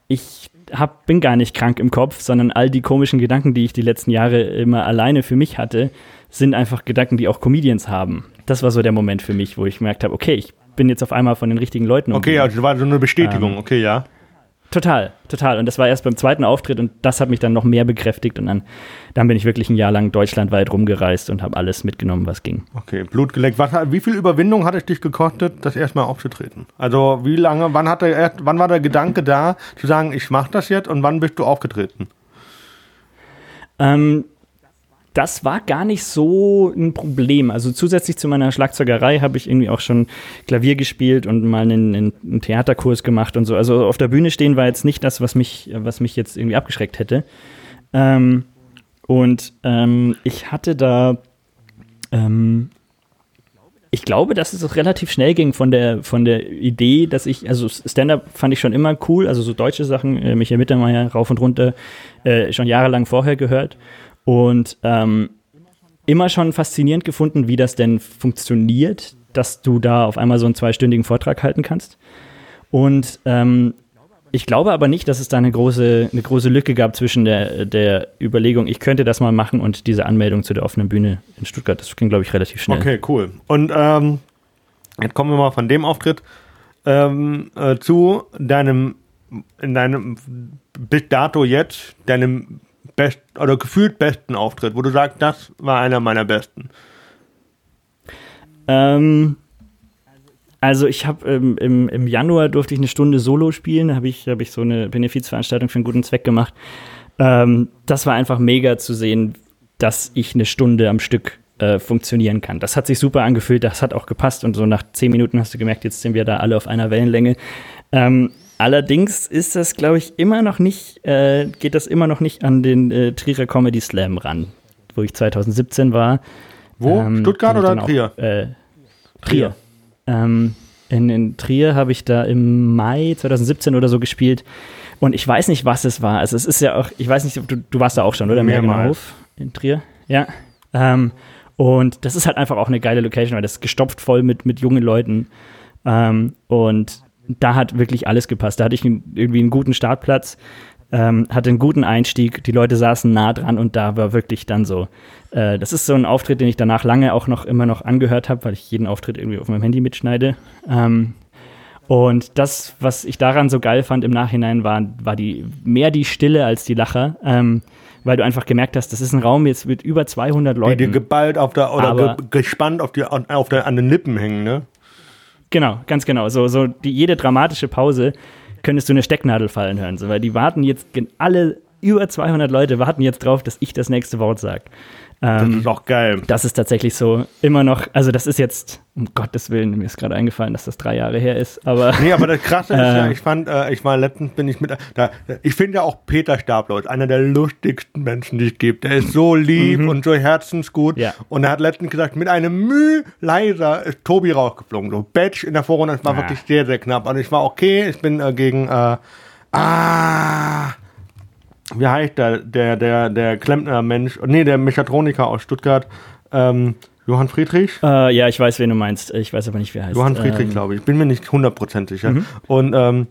ich hab, bin gar nicht krank im Kopf, sondern all die komischen Gedanken, die ich die letzten Jahre immer alleine für mich hatte, sind einfach Gedanken, die auch Comedians haben. Das war so der Moment für mich, wo ich gemerkt habe, okay, ich bin jetzt auf einmal von den richtigen Leuten
Okay, also das war so eine Bestätigung, ähm, okay, ja.
Total, total. Und das war erst beim zweiten Auftritt und das hat mich dann noch mehr bekräftigt. Und dann, dann bin ich wirklich ein Jahr lang deutschlandweit rumgereist und habe alles mitgenommen, was ging.
Okay, Blut geleckt. Was, wie viel Überwindung hat es dich gekostet, das erstmal aufzutreten? Also wie lange, wann, hat der, wann war der Gedanke da, zu sagen, ich mache das jetzt und wann bist du aufgetreten?
Ähm, das war gar nicht so ein Problem. Also zusätzlich zu meiner Schlagzeugerei habe ich irgendwie auch schon Klavier gespielt und mal einen, einen, Theaterkurs gemacht und so. Also auf der Bühne stehen war jetzt nicht das, was mich, was mich jetzt irgendwie abgeschreckt hätte. Ähm, und ähm, ich hatte da, ähm, ich glaube, dass es auch relativ schnell ging von der, von der Idee, dass ich, also Stand-up fand ich schon immer cool, also so deutsche Sachen, äh, Michael Mittermeier rauf und runter, äh, schon jahrelang vorher gehört. Und ähm, immer schon faszinierend gefunden, wie das denn funktioniert, dass du da auf einmal so einen zweistündigen Vortrag halten kannst. Und ähm, ich glaube aber nicht, dass es da eine große, eine große Lücke gab zwischen der, der Überlegung, ich könnte das mal machen und diese Anmeldung zu der offenen Bühne in Stuttgart. Das ging, glaube ich, relativ schnell.
Okay, cool. Und ähm, jetzt kommen wir mal von dem Auftritt ähm, äh, zu deinem, in deinem bis dato jetzt, deinem best oder gefühlt besten Auftritt, wo du sagst, das war einer meiner besten.
Ähm, also ich habe ähm, im, im Januar durfte ich eine Stunde Solo spielen, da habe ich, hab ich so eine Benefizveranstaltung für einen guten Zweck gemacht. Ähm, das war einfach mega zu sehen, dass ich eine Stunde am Stück äh, funktionieren kann. Das hat sich super angefühlt, das hat auch gepasst und so nach zehn Minuten hast du gemerkt, jetzt sind wir da alle auf einer Wellenlänge. Ähm, allerdings ist das, glaube ich, immer noch nicht, äh, geht das immer noch nicht an den äh, Trierer Comedy Slam ran, wo ich 2017 war.
Wo? Ähm, Stuttgart oder Trier?
Auch, äh, Trier. Ähm, in, in, Trier habe ich da im Mai 2017 oder so gespielt. Und ich weiß nicht, was es war. Also es ist ja auch, ich weiß nicht, du, du warst da auch schon, oder?
Mehrmals.
in Trier. Ja. Ähm, und das ist halt einfach auch eine geile Location, weil das ist gestopft voll mit, mit jungen Leuten. Ähm, und da hat wirklich alles gepasst. Da hatte ich irgendwie einen guten Startplatz, ähm, hatte einen guten Einstieg, die Leute saßen nah dran und da war wirklich dann so. Äh, das ist so ein Auftritt, den ich danach lange auch noch immer noch angehört habe, weil ich jeden Auftritt irgendwie auf meinem Handy mitschneide. Ähm, und das, was ich daran so geil fand im Nachhinein, war, war die, mehr die Stille als die Lacher. Ähm, weil du einfach gemerkt hast, das ist ein Raum jetzt mit über 200 Leuten.
Die dir geballt auf der, oder ge gespannt auf, die, auf der, an den Lippen hängen, ne?
Genau, ganz genau. So, so die, jede dramatische Pause könntest du eine Stecknadel fallen hören, so, weil die warten jetzt, alle über 200 Leute warten jetzt drauf, dass ich das nächste Wort sage.
Ähm, das ist auch geil.
Das ist tatsächlich so immer noch, also das ist jetzt, um Gottes Willen, mir ist gerade eingefallen, dass das drei Jahre her ist, aber.
Nee, aber das Krasse ist ja, (laughs) äh, ich fand, äh, ich war letztens, bin ich mit, da, ich finde ja auch Peter Stablos, einer der lustigsten Menschen, die es gibt. Der ist so lieb mhm. und so herzensgut.
Ja.
Und er hat letztens gesagt, mit einem Müh leiser ist Tobi rausgeflogen. So, Batch in der Vorrunde, das war ja. wirklich sehr, sehr knapp. Und ich war okay, ich bin äh, gegen, äh, ah, wie heißt der, der, der, der Klempner-Mensch, nee, der Mechatroniker aus Stuttgart, ähm, Johann Friedrich?
Äh, ja, ich weiß, wen du meinst. Ich weiß aber nicht, wer heißt.
Johann Friedrich, ähm, glaube ich. Bin mir nicht hundertprozentig sicher. Mhm. Und, ähm,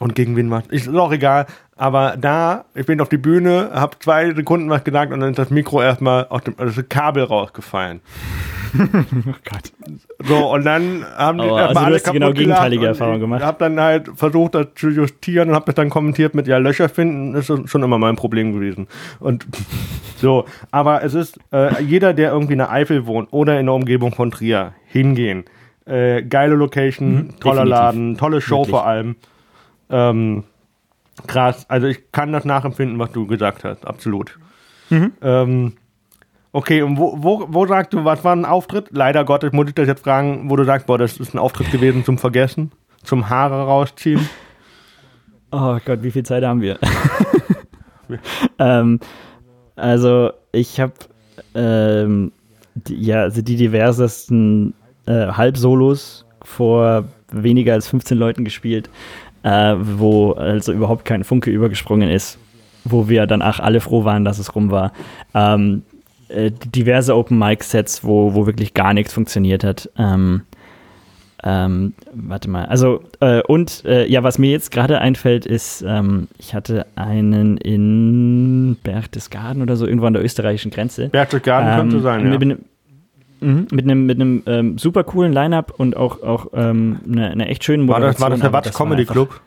und gegen wen war Ist auch egal. Aber da, ich bin auf die Bühne, habe zwei Sekunden was gesagt und dann ist das Mikro erstmal aus dem also das Kabel rausgefallen. (laughs) oh Gott. So, und dann haben die
also alle hast genau gegenteilige Erfahrungen gemacht.
Ich habe dann halt versucht, das zu justieren und habe das dann kommentiert mit, ja, Löcher finden ist schon immer mein Problem gewesen. Und (laughs) so, aber es ist, äh, jeder, der irgendwie in der Eifel wohnt oder in der Umgebung von Trier, hingehen. Äh, geile Location, mhm, toller definitiv. Laden, tolle Show Wirklich. vor allem. Ähm, krass, also ich kann das nachempfinden, was du gesagt hast, absolut. Mhm. Ähm, Okay, und wo, wo, wo sagst du, was war ein Auftritt? Leider Gottes muss ich das jetzt fragen, wo du sagst, boah, das ist ein Auftritt gewesen zum Vergessen, zum Haare rausziehen. (laughs)
Oh Gott, wie viel Zeit haben wir? (laughs) ähm, also, ich habe ähm, die, ja, also die diversesten äh, Halbsolos vor weniger als 15 Leuten gespielt, äh, wo also überhaupt kein Funke übergesprungen ist, wo wir dann auch alle froh waren, dass es rum war. Ähm, äh, diverse Open Mic Sets, wo, wo wirklich gar nichts funktioniert hat. Ähm, ähm, warte mal, also äh, und äh, ja, was mir jetzt gerade einfällt, ist, ähm, ich hatte einen in Berchtesgaden oder so, irgendwo an der österreichischen Grenze.
Berchtesgaden könnte ähm, sein, ja.
Mit, mhm, mit einem, mit einem ähm, super coolen Line-Up und auch, auch ähm, eine, eine echt schönen
Moderation. War das, war das der Watch Comedy Club?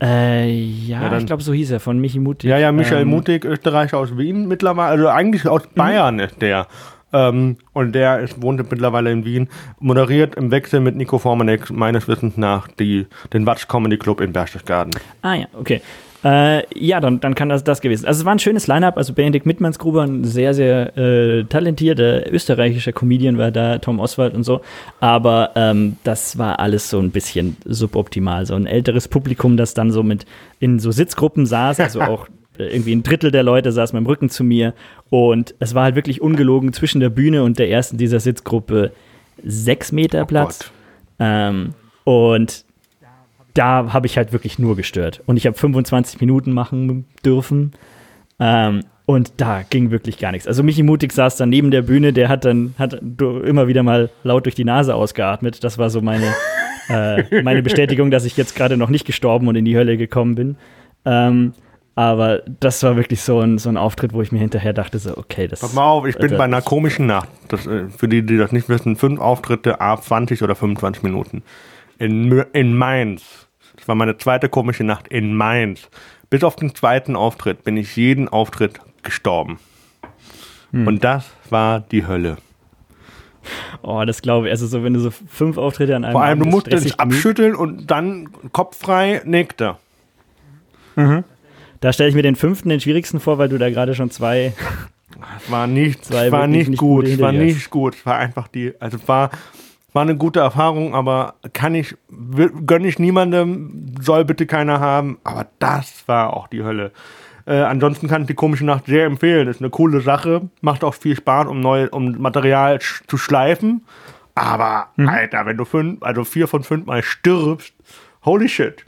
Äh, ja, ja ich glaube, so hieß er, von Michi Mutig.
Ja, ja, Michael ähm, Mutig, Österreicher aus Wien mittlerweile, also eigentlich aus mhm. Bayern ist der. Ähm, und der ist, wohnt mittlerweile in Wien, moderiert im Wechsel mit Nico Formanek meines Wissens nach die, den Watch Comedy Club in Berchtesgaden.
Ah ja, okay. Äh, ja, dann, dann kann das das gewesen sein. Also es war ein schönes Line-Up. Also Benedikt Mittmannsgruber, ein sehr, sehr äh, talentierter österreichischer Comedian war da, Tom Oswald und so. Aber ähm, das war alles so ein bisschen suboptimal. So ein älteres Publikum, das dann so mit in so Sitzgruppen saß, also auch äh, irgendwie ein Drittel der Leute saß mit dem Rücken zu mir. Und es war halt wirklich ungelogen zwischen der Bühne und der ersten dieser Sitzgruppe sechs Meter oh Platz. Oh ähm, und da habe ich halt wirklich nur gestört. Und ich habe 25 Minuten machen dürfen. Ähm, und da ging wirklich gar nichts. Also Michi Mutig saß dann neben der Bühne, der hat dann hat immer wieder mal laut durch die Nase ausgeatmet. Das war so meine, (laughs) äh, meine Bestätigung, dass ich jetzt gerade noch nicht gestorben und in die Hölle gekommen bin. Ähm, aber das war wirklich so ein, so ein Auftritt, wo ich mir hinterher dachte, so, okay, das.
Pass mal auf, ich bin bei einer komischen Nacht. Das, äh, für die, die das nicht wissen, fünf Auftritte, a 20 oder 25 Minuten. In, in Mainz. War meine zweite komische Nacht in Mainz. Bis auf den zweiten Auftritt bin ich jeden Auftritt gestorben. Hm. Und das war die Hölle.
Oh, das glaube ich. Also so, wenn du so fünf Auftritte an einem
Vor allem, du musst dich abschütteln und dann kopffrei nickte.
Mhm. Da stelle ich mir den fünften den schwierigsten vor, weil du da gerade schon zwei.
War nicht, zwei war nicht, nicht gut, es war nicht gut. Es war einfach die, also war, war eine gute Erfahrung, aber kann ich, gönne ich niemandem, soll bitte keiner haben. Aber das war auch die Hölle. Äh, ansonsten kann ich die komische Nacht sehr empfehlen. Ist eine coole Sache, macht auch viel Spaß, um neu, um Material sch zu schleifen. Aber mhm. Alter, wenn du fünf, also vier von fünf Mal stirbst, holy shit.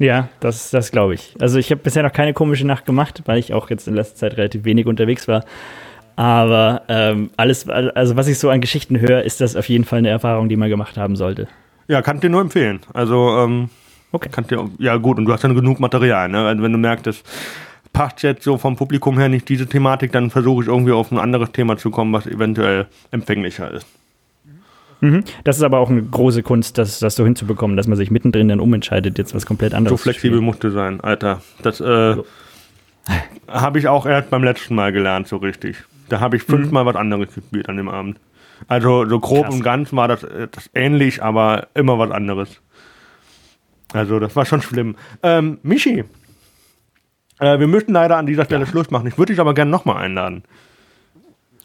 Ja, das, das glaube ich. Also ich habe bisher noch keine komische Nacht gemacht, weil ich auch jetzt in letzter Zeit relativ wenig unterwegs war. Aber ähm, alles, also was ich so an Geschichten höre, ist das auf jeden Fall eine Erfahrung, die man gemacht haben sollte.
Ja, kann ich dir nur empfehlen. Also, ähm, okay. kann dir, ja gut, und du hast dann genug Material, ne? Also wenn du merkst, das passt jetzt so vom Publikum her nicht diese Thematik, dann versuche ich irgendwie auf ein anderes Thema zu kommen, was eventuell empfänglicher ist.
Mhm. Das ist aber auch eine große Kunst, das, das so hinzubekommen, dass man sich mittendrin dann umentscheidet, jetzt was komplett anderes.
So flexibel musste sein, Alter. Das äh, so. (laughs) habe ich auch erst beim letzten Mal gelernt, so richtig. Da habe ich fünfmal mhm. was anderes gespielt an dem Abend. Also so grob Krass. und ganz war das, äh, das ähnlich, aber immer was anderes. Also das war schon schlimm. Ähm, Michi, äh, wir müssen leider an dieser Stelle ja. Schluss machen. Ich würde dich aber gerne nochmal einladen.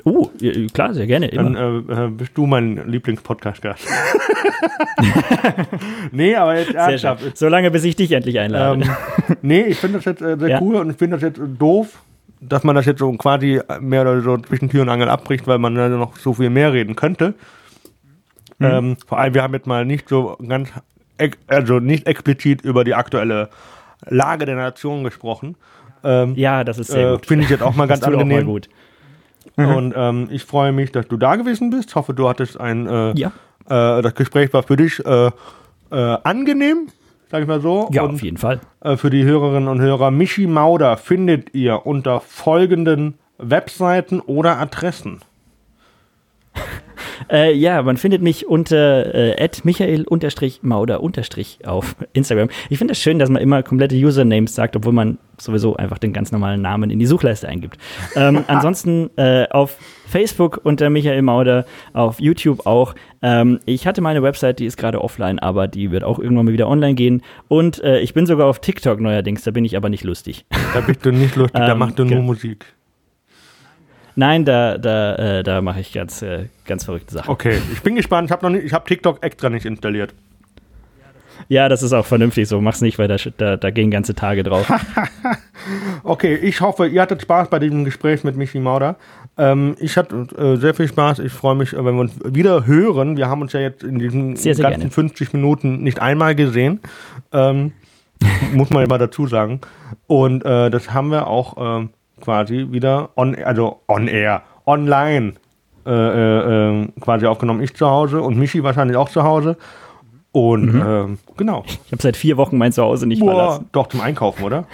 Oh, klar, sehr gerne.
Immer. Dann äh, äh, bist du mein Lieblingspodcast-Gast. (laughs) nee, aber jetzt ernsthaft.
Solange bis ich dich endlich einlade.
Ähm, nee, ich finde das jetzt äh, sehr ja. cool und ich finde das jetzt doof, dass man das jetzt so quasi mehr oder so zwischen Tür und Angel abbricht, weil man dann noch so viel mehr reden könnte. Mhm. Ähm, vor allem, wir haben jetzt mal nicht so ganz, also nicht explizit über die aktuelle Lage der Nation gesprochen.
Ähm, ja, das ist sehr äh, gut.
Finde ich jetzt auch mal ganz angenehm. Auch mal gut. Mhm. Und ähm, ich freue mich, dass du da gewesen bist. Ich hoffe, du hattest ein, äh, ja. äh, das Gespräch war für dich äh, äh angenehm, sag ich mal so.
Ja, und, auf jeden Fall.
Äh, für die Hörerinnen und Hörer, Michi Mauder findet ihr unter folgenden Webseiten oder Adressen.
Äh, ja, man findet mich unter äh, michael-mauder- auf Instagram. Ich finde es das schön, dass man immer komplette Usernames sagt, obwohl man sowieso einfach den ganz normalen Namen in die Suchleiste eingibt. Ähm, (laughs) ansonsten äh, auf Facebook unter Michael Mauder, auf YouTube auch. Ähm, ich hatte meine Website, die ist gerade offline, aber die wird auch irgendwann mal wieder online gehen. Und äh, ich bin sogar auf TikTok neuerdings, da bin ich aber nicht lustig.
Da bist du nicht lustig, da (laughs) ähm, machst du nur Musik.
Nein, da, da, äh, da mache ich ganz, äh, ganz verrückte Sachen.
Okay, ich bin gespannt. Ich habe noch ich TikTok extra nicht installiert.
Ja, das ist auch vernünftig so. Mach's nicht, weil da, da, da gehen ganze Tage drauf. (laughs)
okay, ich hoffe, ihr hattet Spaß bei diesem Gespräch mit Michi Mauder. Ähm, ich hatte äh, sehr viel Spaß. Ich freue mich, wenn wir uns wieder hören. Wir haben uns ja jetzt in diesen sehr, sehr ganzen gerne. 50 Minuten nicht einmal gesehen. Ähm, (laughs) muss man ja mal dazu sagen. Und äh, das haben wir auch äh, quasi wieder on, also on air, online äh, äh, ähm, quasi aufgenommen. Ich zu Hause und Michi wahrscheinlich auch zu Hause. Und mhm. ähm, genau.
Ich habe seit vier Wochen mein Zuhause nicht Boah, verlassen.
Doch zum Einkaufen, oder?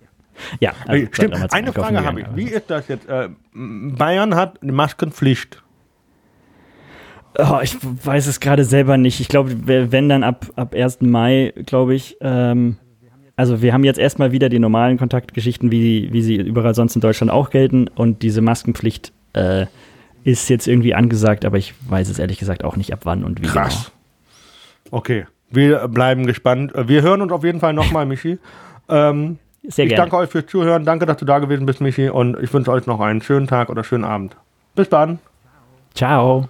(laughs)
ja,
also stimmt. Eine Frage habe ich. Wie ist das jetzt? Äh, Bayern hat eine Maskenpflicht.
Oh, ich weiß es gerade selber nicht. Ich glaube, wenn dann ab, ab 1. Mai, glaube ich. Ähm, also wir haben jetzt erstmal wieder die normalen Kontaktgeschichten, wie, wie sie überall sonst in Deutschland auch gelten. Und diese Maskenpflicht äh, ist jetzt irgendwie angesagt, aber ich weiß es ehrlich gesagt auch nicht, ab wann und wie.
Krass. Genau. Okay, wir bleiben gespannt. Wir hören uns auf jeden Fall nochmal, Michi. (laughs) Ähm, Sehr ich gerne. danke euch fürs Zuhören. Danke, dass du da gewesen bist, Michi. Und ich wünsche euch noch einen schönen Tag oder schönen Abend. Bis dann.
Ciao.